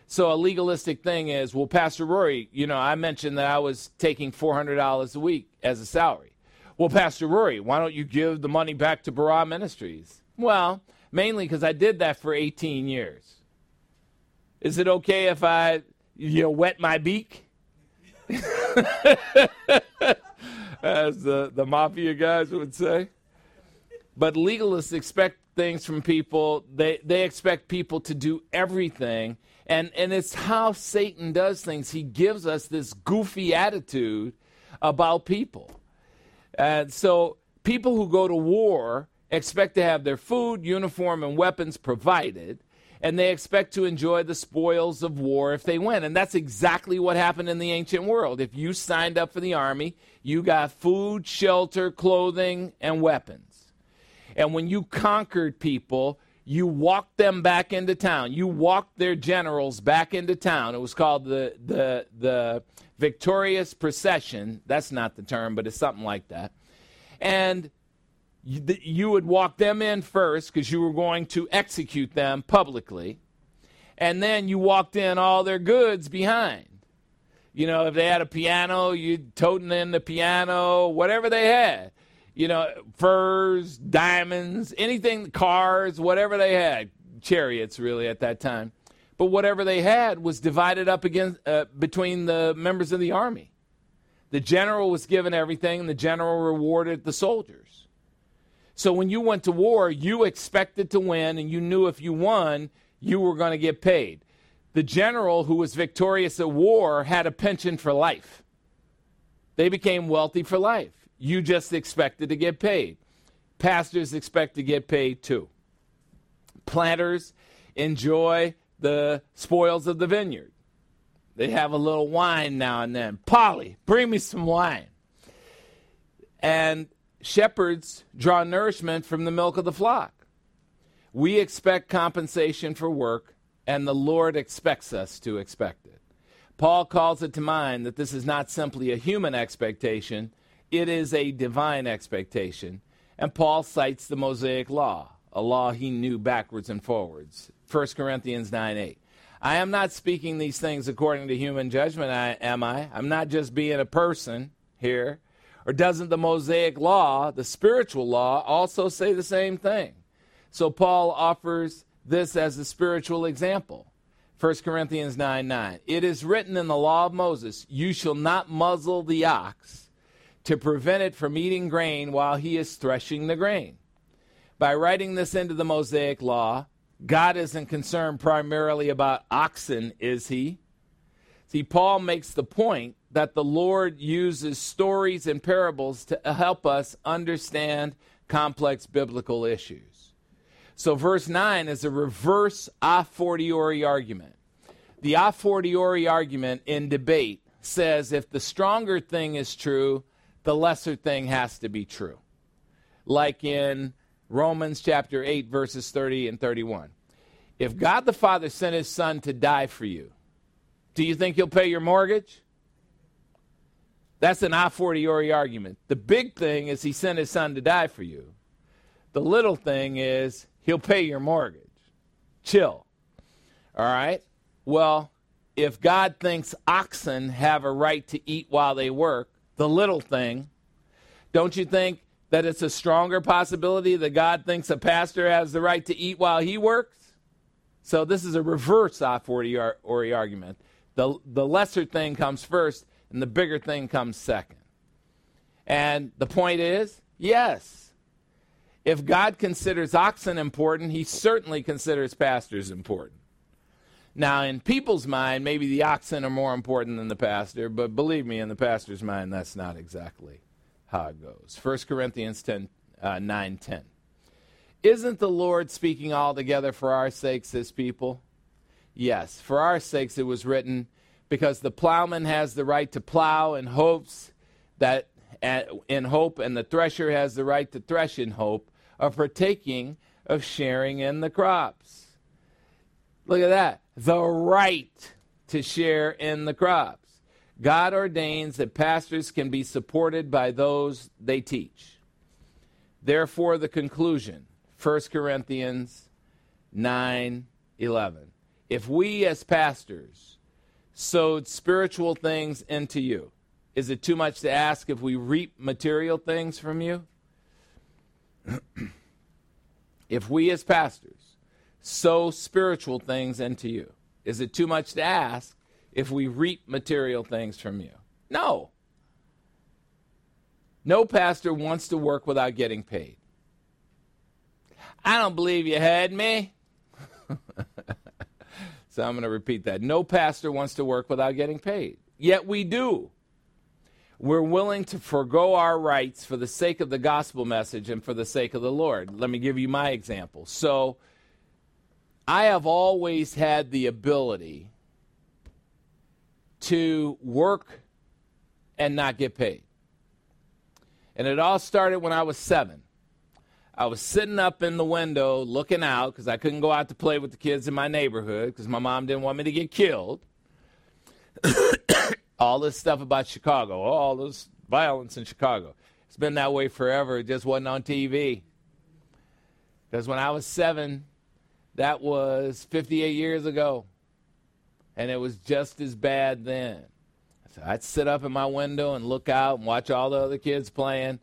So a legalistic thing is, well, Pastor Rory, you know, I mentioned that I was taking $400 a week as a salary. Well, Pastor Rory, why don't you give the money back to Barah Ministries? Well, mainly because I did that for 18 years. Is it okay if I, you know, wet my beak? As the, the mafia guys would say. But legalists expect things from people. They, they expect people to do everything. And, and it's how Satan does things. He gives us this goofy attitude about people. And so people who go to war expect to have their food, uniform, and weapons provided, and they expect to enjoy the spoils of war if they win. And that's exactly what happened in the ancient world. If you signed up for the army, you got food, shelter, clothing, and weapons. And when you conquered people, you walked them back into town. You walked their generals back into town. It was called the the the victorious procession. That's not the term, but it's something like that. And you, would walk them in first because you were going to execute them publicly. And then you walked in all their goods behind. You know, if they had a piano, you'd toting in the piano, whatever they had. You know, furs, diamonds, anything, cars, whatever they had. Chariots, really, at that time but whatever they had was divided up against, uh, between the members of the army. The general was given everything, and the general rewarded the soldiers. So when you went to war, you expected to win, and you knew if you won, you were going to get paid. The general who was victorious at war had a pension for life. They became wealthy for life. You just expected to get paid. Pastors expect to get paid too. Planters enjoy the spoils of the vineyard. They have a little wine now and then. Polly, bring me some wine. And shepherds draw nourishment from the milk of the flock. We expect compensation for work, and the Lord expects us to expect it. Paul calls it to mind that this is not simply a human expectation, it is a divine expectation. And Paul cites the Mosaic Law, a law he knew backwards and forwards. 1 Corinthians 9 8. I am not speaking these things according to human judgment, I, am I? I'm not just being a person here. Or doesn't the Mosaic law, the spiritual law, also say the same thing? So Paul offers this as a spiritual example. 1 Corinthians 9 9. It is written in the law of Moses, You shall not muzzle the ox to prevent it from eating grain while he is threshing the grain. By writing this into the Mosaic law, God isn't concerned primarily about oxen, is he? See, Paul makes the point that the Lord uses stories and parables to help us understand complex biblical issues. So, verse 9 is a reverse a fortiori argument. The a fortiori argument in debate says if the stronger thing is true, the lesser thing has to be true. Like in Romans chapter 8, verses 30 and 31. If God the Father sent his son to die for you, do you think he'll pay your mortgage? That's an a fortiori argument. The big thing is he sent his son to die for you. The little thing is he'll pay your mortgage. Chill. All right? Well, if God thinks oxen have a right to eat while they work, the little thing, don't you think that it's a stronger possibility that God thinks a pastor has the right to eat while he works? So this is a reverse a fortiori argument. The, the lesser thing comes first, and the bigger thing comes second. And the point is yes, if God considers oxen important, he certainly considers pastors important. Now, in people's mind, maybe the oxen are more important than the pastor, but believe me, in the pastor's mind, that's not exactly how it goes. 1 Corinthians 10, uh, 9 10. Isn't the Lord speaking altogether for our sakes as people? Yes, for our sakes it was written, because the plowman has the right to plow in hopes that in hope, and the thresher has the right to thresh in hope of partaking of sharing in the crops. Look at that. The right to share in the crops. God ordains that pastors can be supported by those they teach. Therefore, the conclusion 1 Corinthians 9 11. If we as pastors sowed spiritual things into you, is it too much to ask if we reap material things from you? if we as pastors sow spiritual things into you, is it too much to ask if we reap material things from you? No. No pastor wants to work without getting paid. I don't believe you had me. so I'm going to repeat that. No pastor wants to work without getting paid. Yet we do. We're willing to forego our rights for the sake of the gospel message and for the sake of the Lord. Let me give you my example. So, I have always had the ability to work and not get paid. And it all started when I was seven. I was sitting up in the window looking out because I couldn't go out to play with the kids in my neighborhood because my mom didn't want me to get killed. all this stuff about Chicago, all this violence in Chicago. It's been that way forever. It just wasn't on TV. Because when I was seven, that was 58 years ago. And it was just as bad then. So I'd sit up in my window and look out and watch all the other kids playing.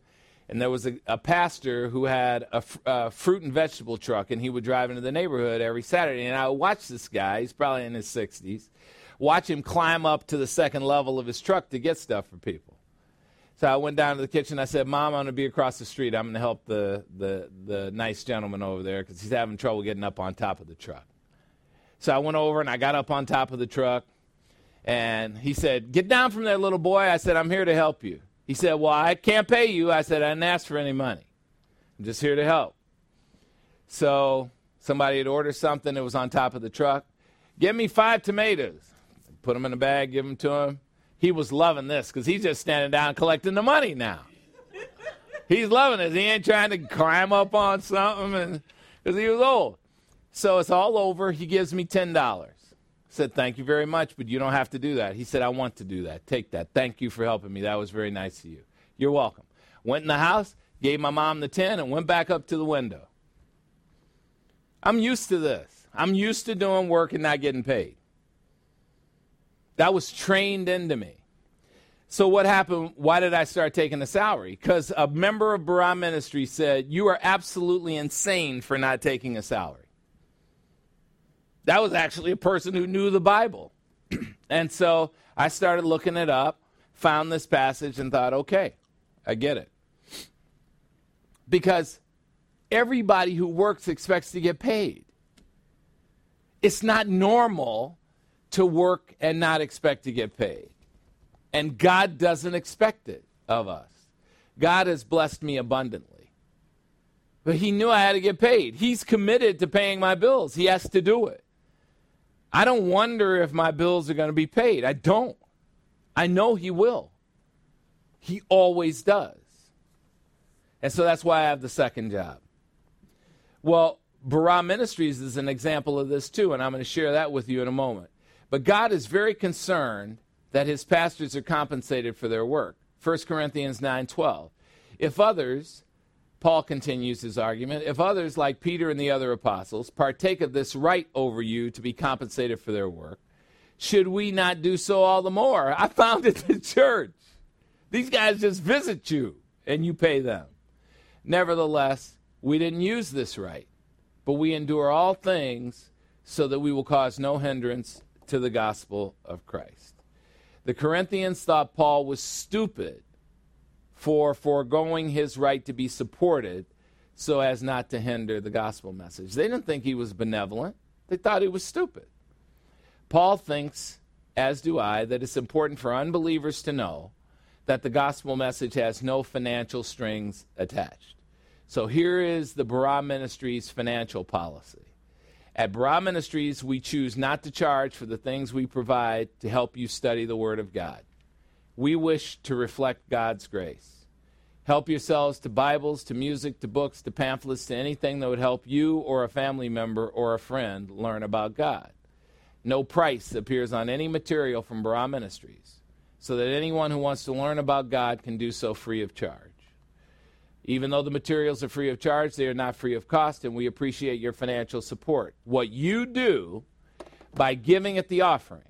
And there was a, a pastor who had a, a, uh, fruit and vegetable truck, and he would drive into the neighborhood every Saturday. And I would watch this guy, he's probably in his 60s, watch him climb up to the second level of his truck to get stuff for people. So I went down to the kitchen. I said, Mom, I'm going to be across the street. I'm going to help the, the, the nice gentleman over there because he's having trouble getting up on top of the truck. So I went over and I got up on top of the truck. And he said, Get down from there, little boy. I said, I'm here to help you. He said, Well, I can't pay you. I said, I didn't ask for any money. I'm just here to help. So somebody had ordered something that was on top of the truck. Give me five tomatoes. Put them in a bag, give them to him he was loving this because he's just standing down collecting the money now. he's loving it. He ain't trying to climb up on something because he was old. So it's all over. He gives me ten dollars. Said thank you very much, but you don't have to do that. He said I want to do that. Take that. Thank you for helping me. That was very nice of you. You're welcome. Went in the house, gave my mom the ten, and went back up to the window. I'm used to this. I'm used to doing work and not getting paid. That was trained into me. So what happened? Why did I start taking a salary? Because a member of Barah Ministry said, You are absolutely insane for not taking a salary. That was actually a person who knew the Bible. and so I started looking it up, found this passage, and thought, okay, I get it. Because everybody who works expects to get paid. It's not normal to work and not expect to get paid. And God doesn't expect it of us. God has blessed me abundantly. But He knew I had to get paid. He's committed to paying my bills, He has to do it. I don't wonder if my bills are going to be paid. I don't. I know He will. He always does. And so that's why I have the second job. Well, Barah Ministries is an example of this too, and I'm going to share that with you in a moment. But God is very concerned that his pastors are compensated for their work. 1 Corinthians 9:12. If others, Paul continues his argument, if others like Peter and the other apostles partake of this right over you to be compensated for their work, should we not do so all the more? I founded the church. These guys just visit you and you pay them. Nevertheless, we didn't use this right, but we endure all things so that we will cause no hindrance to the gospel of Christ. The Corinthians thought Paul was stupid for foregoing his right to be supported so as not to hinder the gospel message. They didn't think he was benevolent, they thought he was stupid. Paul thinks, as do I, that it's important for unbelievers to know that the gospel message has no financial strings attached. So here is the Barah Ministry's financial policy. At Barah Ministries, we choose not to charge for the things we provide to help you study the Word of God. We wish to reflect God's grace. Help yourselves to Bibles, to music, to books, to pamphlets, to anything that would help you or a family member or a friend learn about God. No price appears on any material from Barah Ministries, so that anyone who wants to learn about God can do so free of charge. Even though the materials are free of charge, they are not free of cost, and we appreciate your financial support. What you do by giving at the offering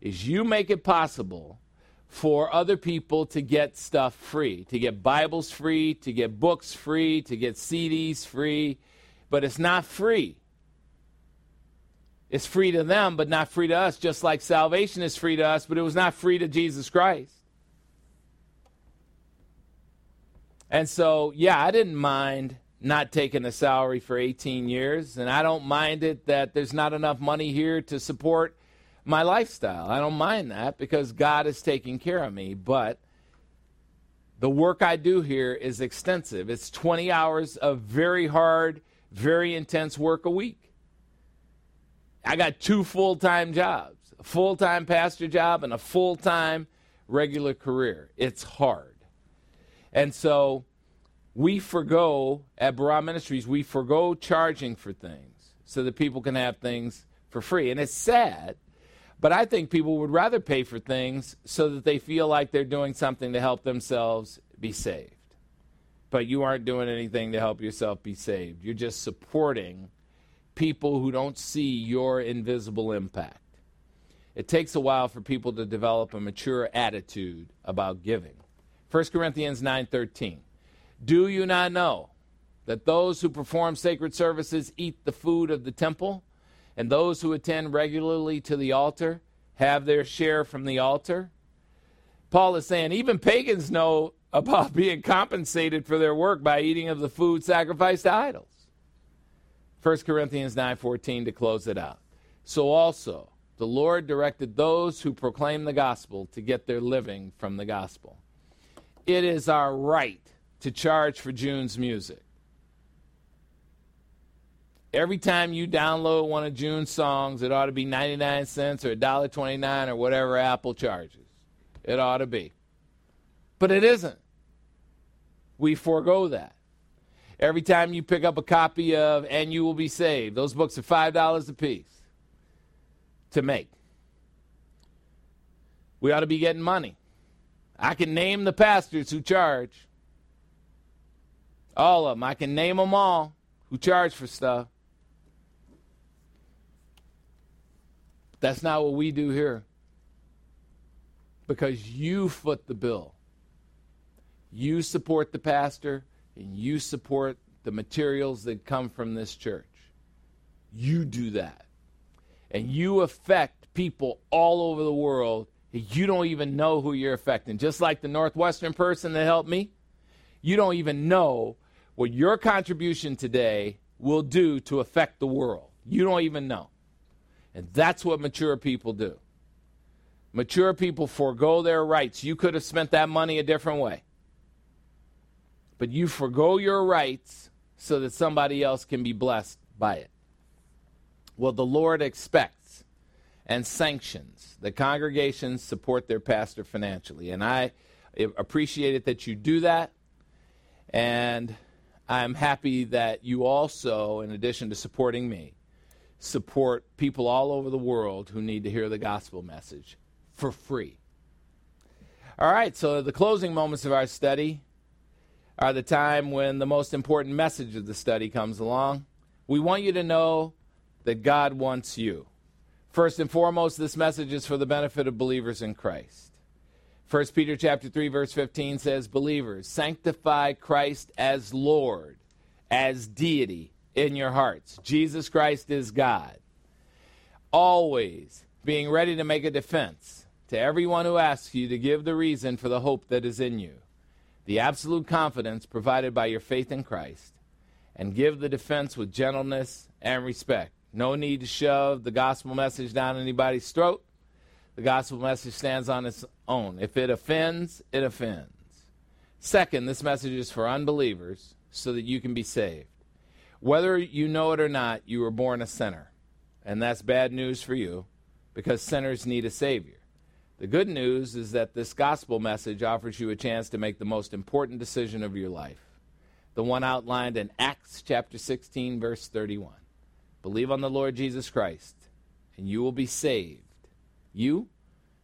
is you make it possible for other people to get stuff free, to get Bibles free, to get books free, to get CDs free, but it's not free. It's free to them, but not free to us, just like salvation is free to us, but it was not free to Jesus Christ. And so, yeah, I didn't mind not taking a salary for 18 years, and I don't mind it that there's not enough money here to support my lifestyle. I don't mind that because God is taking care of me, but the work I do here is extensive. It's 20 hours of very hard, very intense work a week. I got two full time jobs a full time pastor job and a full time regular career. It's hard. And so we forego, at Barah Ministries, we forego charging for things so that people can have things for free. And it's sad, but I think people would rather pay for things so that they feel like they're doing something to help themselves be saved. But you aren't doing anything to help yourself be saved. You're just supporting people who don't see your invisible impact. It takes a while for people to develop a mature attitude about giving. 1 Corinthians 9:13. Do you not know that those who perform sacred services eat the food of the temple, and those who attend regularly to the altar have their share from the altar? Paul is saying even pagans know about being compensated for their work by eating of the food sacrificed to idols. 1 Corinthians 9:14 to close it out. So also the Lord directed those who proclaim the gospel to get their living from the gospel it is our right to charge for June's music. Every time you download one of June's songs, it ought to be 99 cents or $1.29 or whatever Apple charges. It ought to be. But it isn't. We forego that. Every time you pick up a copy of And You Will Be Saved, those books are $5 a piece to make. We ought to be getting money. I can name the pastors who charge. All of them. I can name them all who charge for stuff. That's not what we do here. Because you foot the bill. You support the pastor and you support the materials that come from this church. You do that. And you affect people all over the world you don't even know who you're affecting. Just like the Northwestern person that helped me, you don't even know what your contribution today will do to affect the world. You don't even know. And that's what mature people do. Mature people forego their rights. You could have spent that money a different way. But you forego your rights so that somebody else can be blessed by it. Well, the Lord expects and sanctions. The congregations support their pastor financially. And I appreciate it that you do that. And I'm happy that you also, in addition to supporting me, support people all over the world who need to hear the gospel message for free. All right, so the closing moments of our study are the time when the most important message of the study comes along. We want you to know that God wants you. First and foremost, this message is for the benefit of believers in Christ. 1 Peter chapter 3 verse 15 says, "Believers, sanctify Christ as Lord, as deity in your hearts. Jesus Christ is God. Always being ready to make a defense to everyone who asks you to give the reason for the hope that is in you, the absolute confidence provided by your faith in Christ, and give the defense with gentleness and respect. No need to shove the gospel message down anybody's throat. The gospel message stands on its own. If it offends, it offends. Second, this message is for unbelievers so that you can be saved. Whether you know it or not, you were born a sinner. And that's bad news for you because sinners need a Savior. The good news is that this gospel message offers you a chance to make the most important decision of your life, the one outlined in Acts chapter 16, verse 31. Believe on the Lord Jesus Christ, and you will be saved, you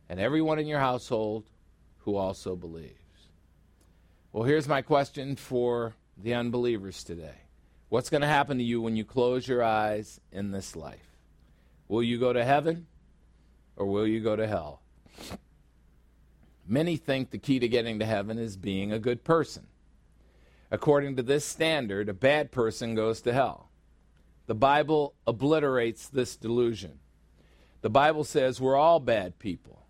and everyone in your household who also believes. Well, here's my question for the unbelievers today What's going to happen to you when you close your eyes in this life? Will you go to heaven or will you go to hell? Many think the key to getting to heaven is being a good person. According to this standard, a bad person goes to hell. The Bible obliterates this delusion. The Bible says we're all bad people.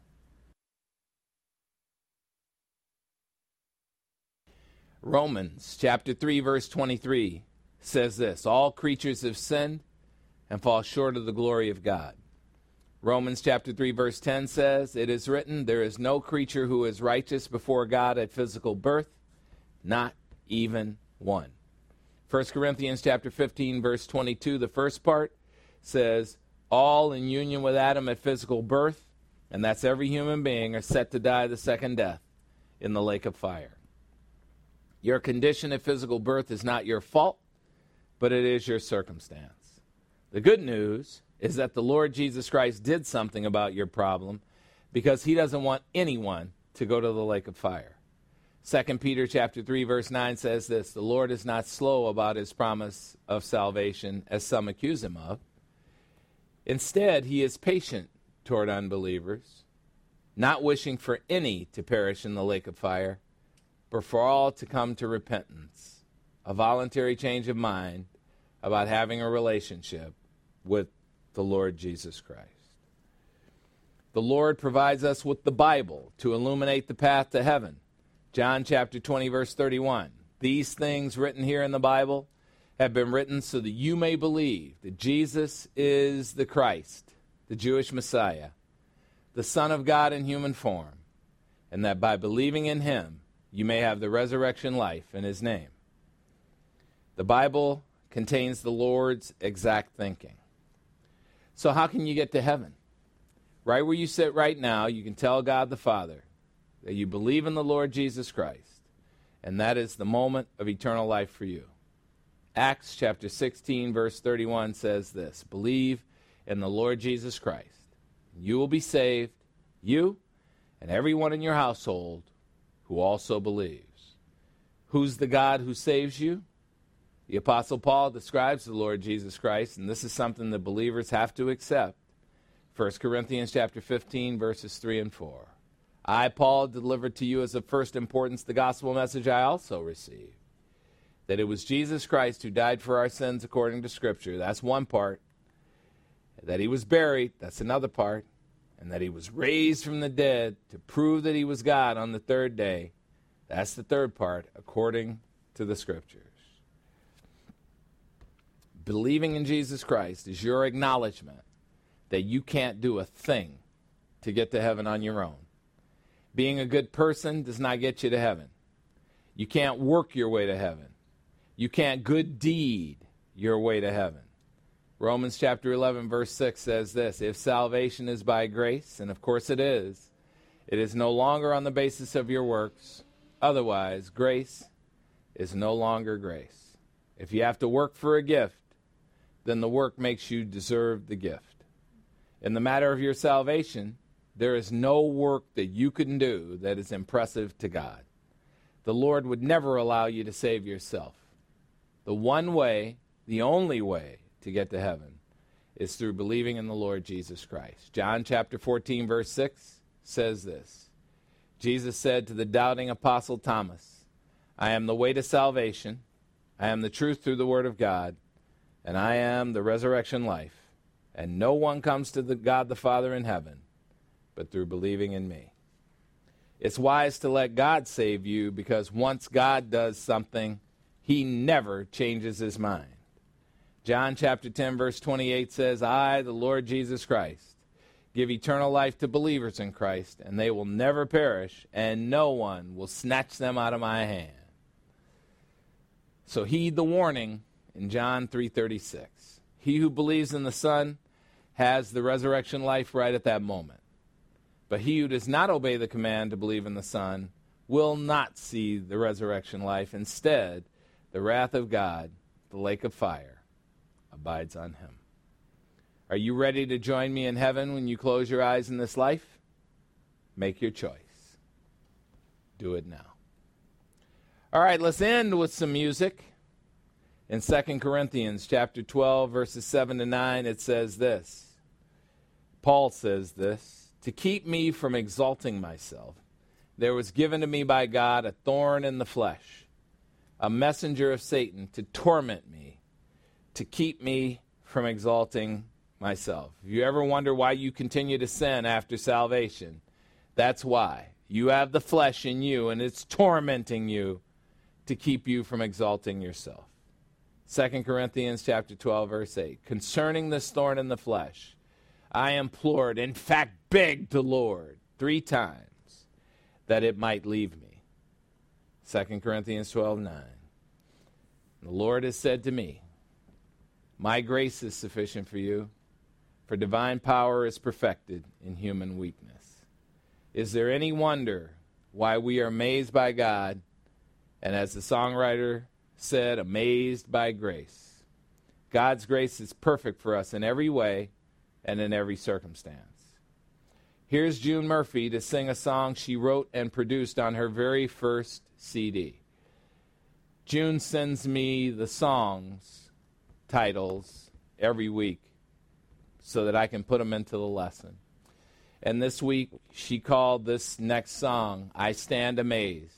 Romans chapter 3 verse 23 says this, all creatures have sinned and fall short of the glory of God. Romans chapter 3 verse 10 says, It is written, There is no creature who is righteous before God at physical birth, not even one. 1 Corinthians chapter 15 verse 22, the first part says, All in union with Adam at physical birth, and that's every human being, are set to die the second death in the lake of fire. Your condition at physical birth is not your fault, but it is your circumstance. The good news is that the Lord Jesus Christ did something about your problem because he doesn't want anyone to go to the lake of fire. 2 Peter chapter 3 verse 9 says this, the Lord is not slow about his promise of salvation as some accuse him of. Instead, he is patient toward unbelievers, not wishing for any to perish in the lake of fire, but for all to come to repentance, a voluntary change of mind about having a relationship with the Lord Jesus Christ. The Lord provides us with the Bible to illuminate the path to heaven. John chapter 20, verse 31. These things written here in the Bible have been written so that you may believe that Jesus is the Christ, the Jewish Messiah, the Son of God in human form, and that by believing in him, you may have the resurrection life in his name. The Bible contains the Lord's exact thinking. So, how can you get to heaven? Right where you sit right now, you can tell God the Father that you believe in the Lord Jesus Christ, and that is the moment of eternal life for you. Acts chapter 16, verse 31 says this Believe in the Lord Jesus Christ. You will be saved, you and everyone in your household who also believes. Who's the God who saves you? The Apostle Paul describes the Lord Jesus Christ, and this is something that believers have to accept. 1 Corinthians chapter 15, verses 3 and 4. I, Paul, delivered to you as of first importance the gospel message I also received. That it was Jesus Christ who died for our sins according to Scripture. That's one part. That he was buried. That's another part. And that he was raised from the dead to prove that he was God on the third day. That's the third part, according to the Scriptures. Believing in Jesus Christ is your acknowledgement that you can't do a thing to get to heaven on your own. Being a good person does not get you to heaven. You can't work your way to heaven. You can't good deed your way to heaven. Romans chapter 11, verse 6 says this If salvation is by grace, and of course it is, It is no longer on the basis of your works. Otherwise, grace is no longer grace. If you have to work for a gift, then the work makes you deserve the gift. In the matter of your salvation, there is no work that you can do that is impressive to God. The Lord would never allow you to save yourself. The one way, the only way to get to heaven is through believing in the Lord Jesus Christ. John chapter 14, verse 6 says this Jesus said to the doubting apostle Thomas, I am the way to salvation, I am the truth through the Word of God, and I am the resurrection life. And no one comes to the God the Father in heaven but through believing in me. It's wise to let God save you because once God does something, he never changes his mind. John chapter 10 verse 28 says, "I, the Lord Jesus Christ, give eternal life to believers in Christ, and they will never perish, and no one will snatch them out of my hand." So heed the warning in John 3:36. He who believes in the Son has the resurrection life right at that moment. But he who does not obey the command to believe in the Son will not see the resurrection life. Instead, the wrath of God, the lake of fire, abides on him. Are you ready to join me in heaven when you close your eyes in this life? Make your choice. Do it now. All right, let's end with some music. In 2 Corinthians chapter 12 verses 7 to 9 it says this. Paul says this, to keep me from exalting myself, there was given to me by God a thorn in the flesh, a messenger of Satan to torment me, to keep me from exalting myself. If you ever wonder why you continue to sin after salvation, that's why. You have the flesh in you and it's tormenting you to keep you from exalting yourself. 2 Corinthians chapter 12 verse 8. Concerning this thorn in the flesh, I implored, in fact begged the Lord 3 times that it might leave me. 2 Corinthians 12 9. The Lord has said to me, My grace is sufficient for you, for divine power is perfected in human weakness. Is there any wonder why we are amazed by God and as the songwriter said, amazed by grace. God's grace is perfect for us in every way and in every circumstance. Here's June Murphy to sing a song she wrote and produced on her very first CD. June sends me the songs titles every week so that I can put them into the lesson. And this week, she called this next song, I Stand Amazed.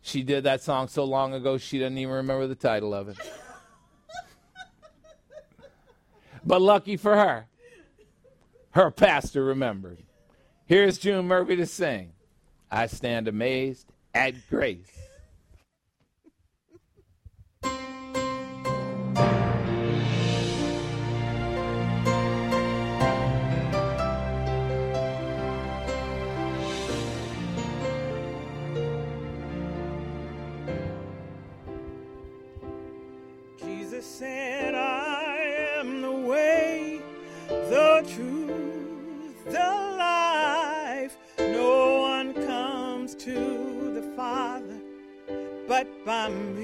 She did that song so long ago she doesn't even remember the title of it. But lucky for her, her pastor remembered. Here's June Murphy to sing I Stand Amazed at Grace. By.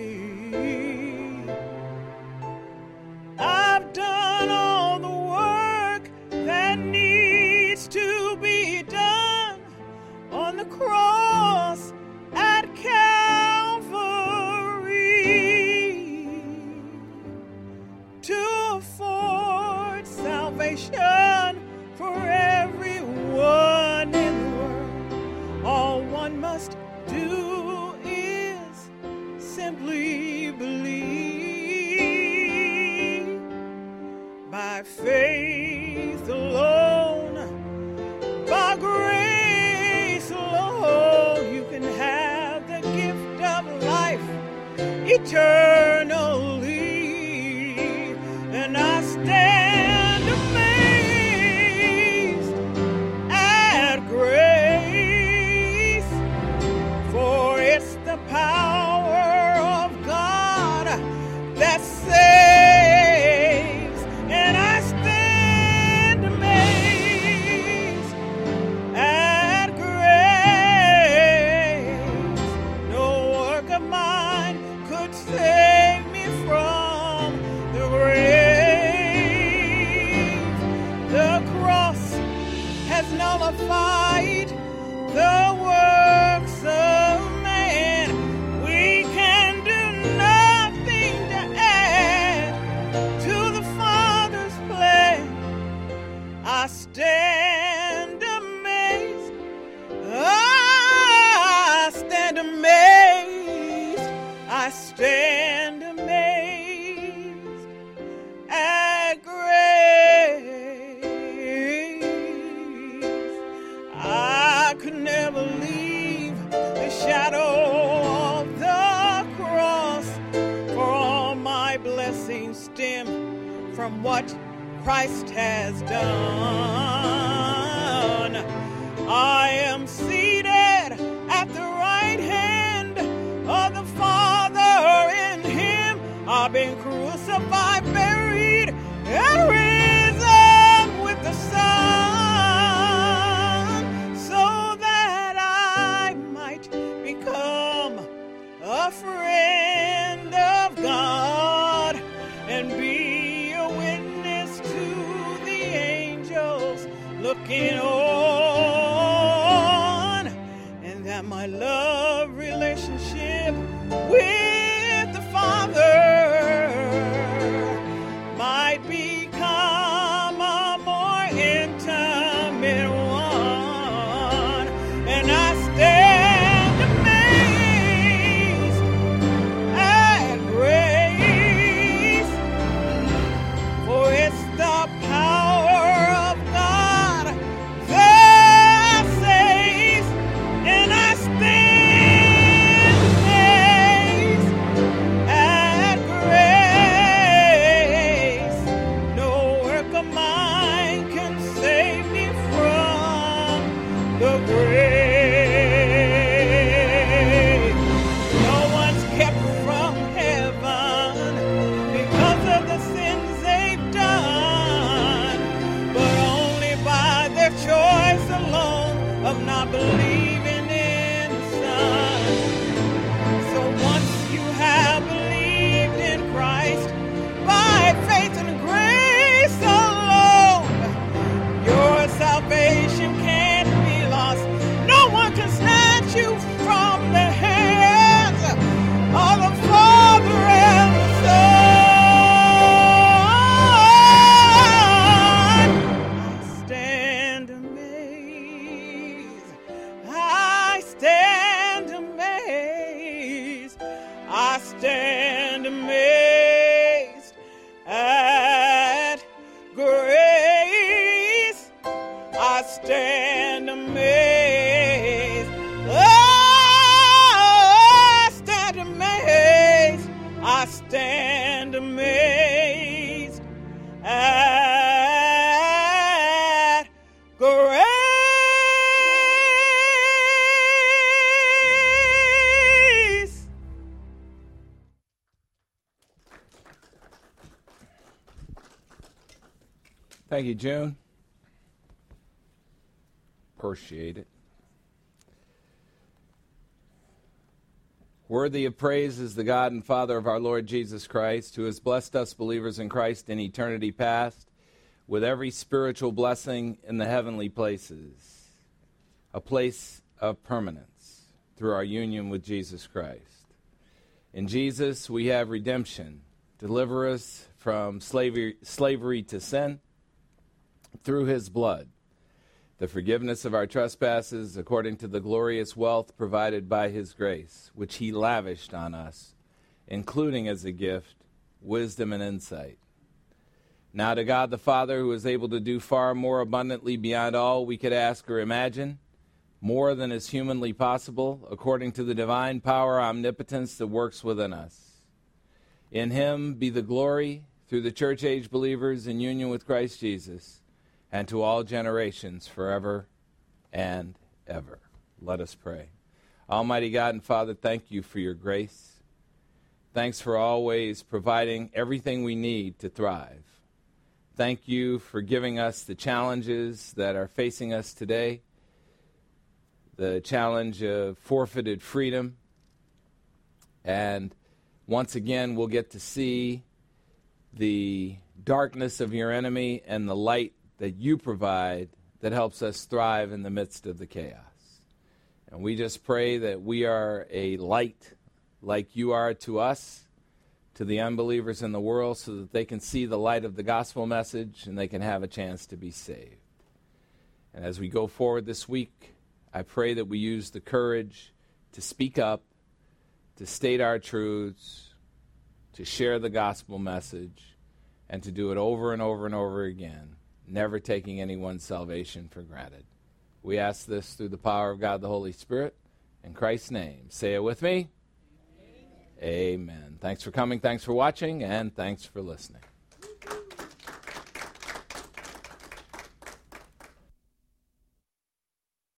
Eternally. Thank you, June. Appreciate it. Worthy of praise is the God and Father of our Lord Jesus Christ, who has blessed us believers in Christ in eternity past with every spiritual blessing in the heavenly places, a place of permanence through our union with Jesus Christ. In Jesus, we have redemption, deliver us from slavery, slavery to sin through his blood, the forgiveness of our trespasses according to the glorious wealth provided by his grace, which he lavished on us, including as a gift wisdom and insight. Now to God the Father, who is able to do far more abundantly beyond all we could ask or imagine, more than is humanly possible, according to the divine power omnipotence that works within us. In him be the glory through the church age believers in union with Christ Jesus, and to all generations forever and ever. Let us pray. Almighty God and Father, thank you for your grace. Thanks for always providing everything we need to thrive. Thank you for giving us the challenges that are facing us today the challenge of forfeited freedom. And once again, we'll get to see the darkness of your enemy and the light that you provide that helps us thrive in the midst of the chaos. And we just pray that we are a light like you are to us, to the unbelievers in the world, so that they can see the light of the gospel message and they can have a chance to be saved. And as we go forward this week, I pray that we use the courage to speak up, to state our truths, to share the gospel message, and to do it over and over and over again, never taking anyone's salvation for granted. We ask this through the power of God the Holy Spirit. In Christ's name. Say it with me. Amen. Amen. Thanks for coming, thanks for watching, and thanks for listening.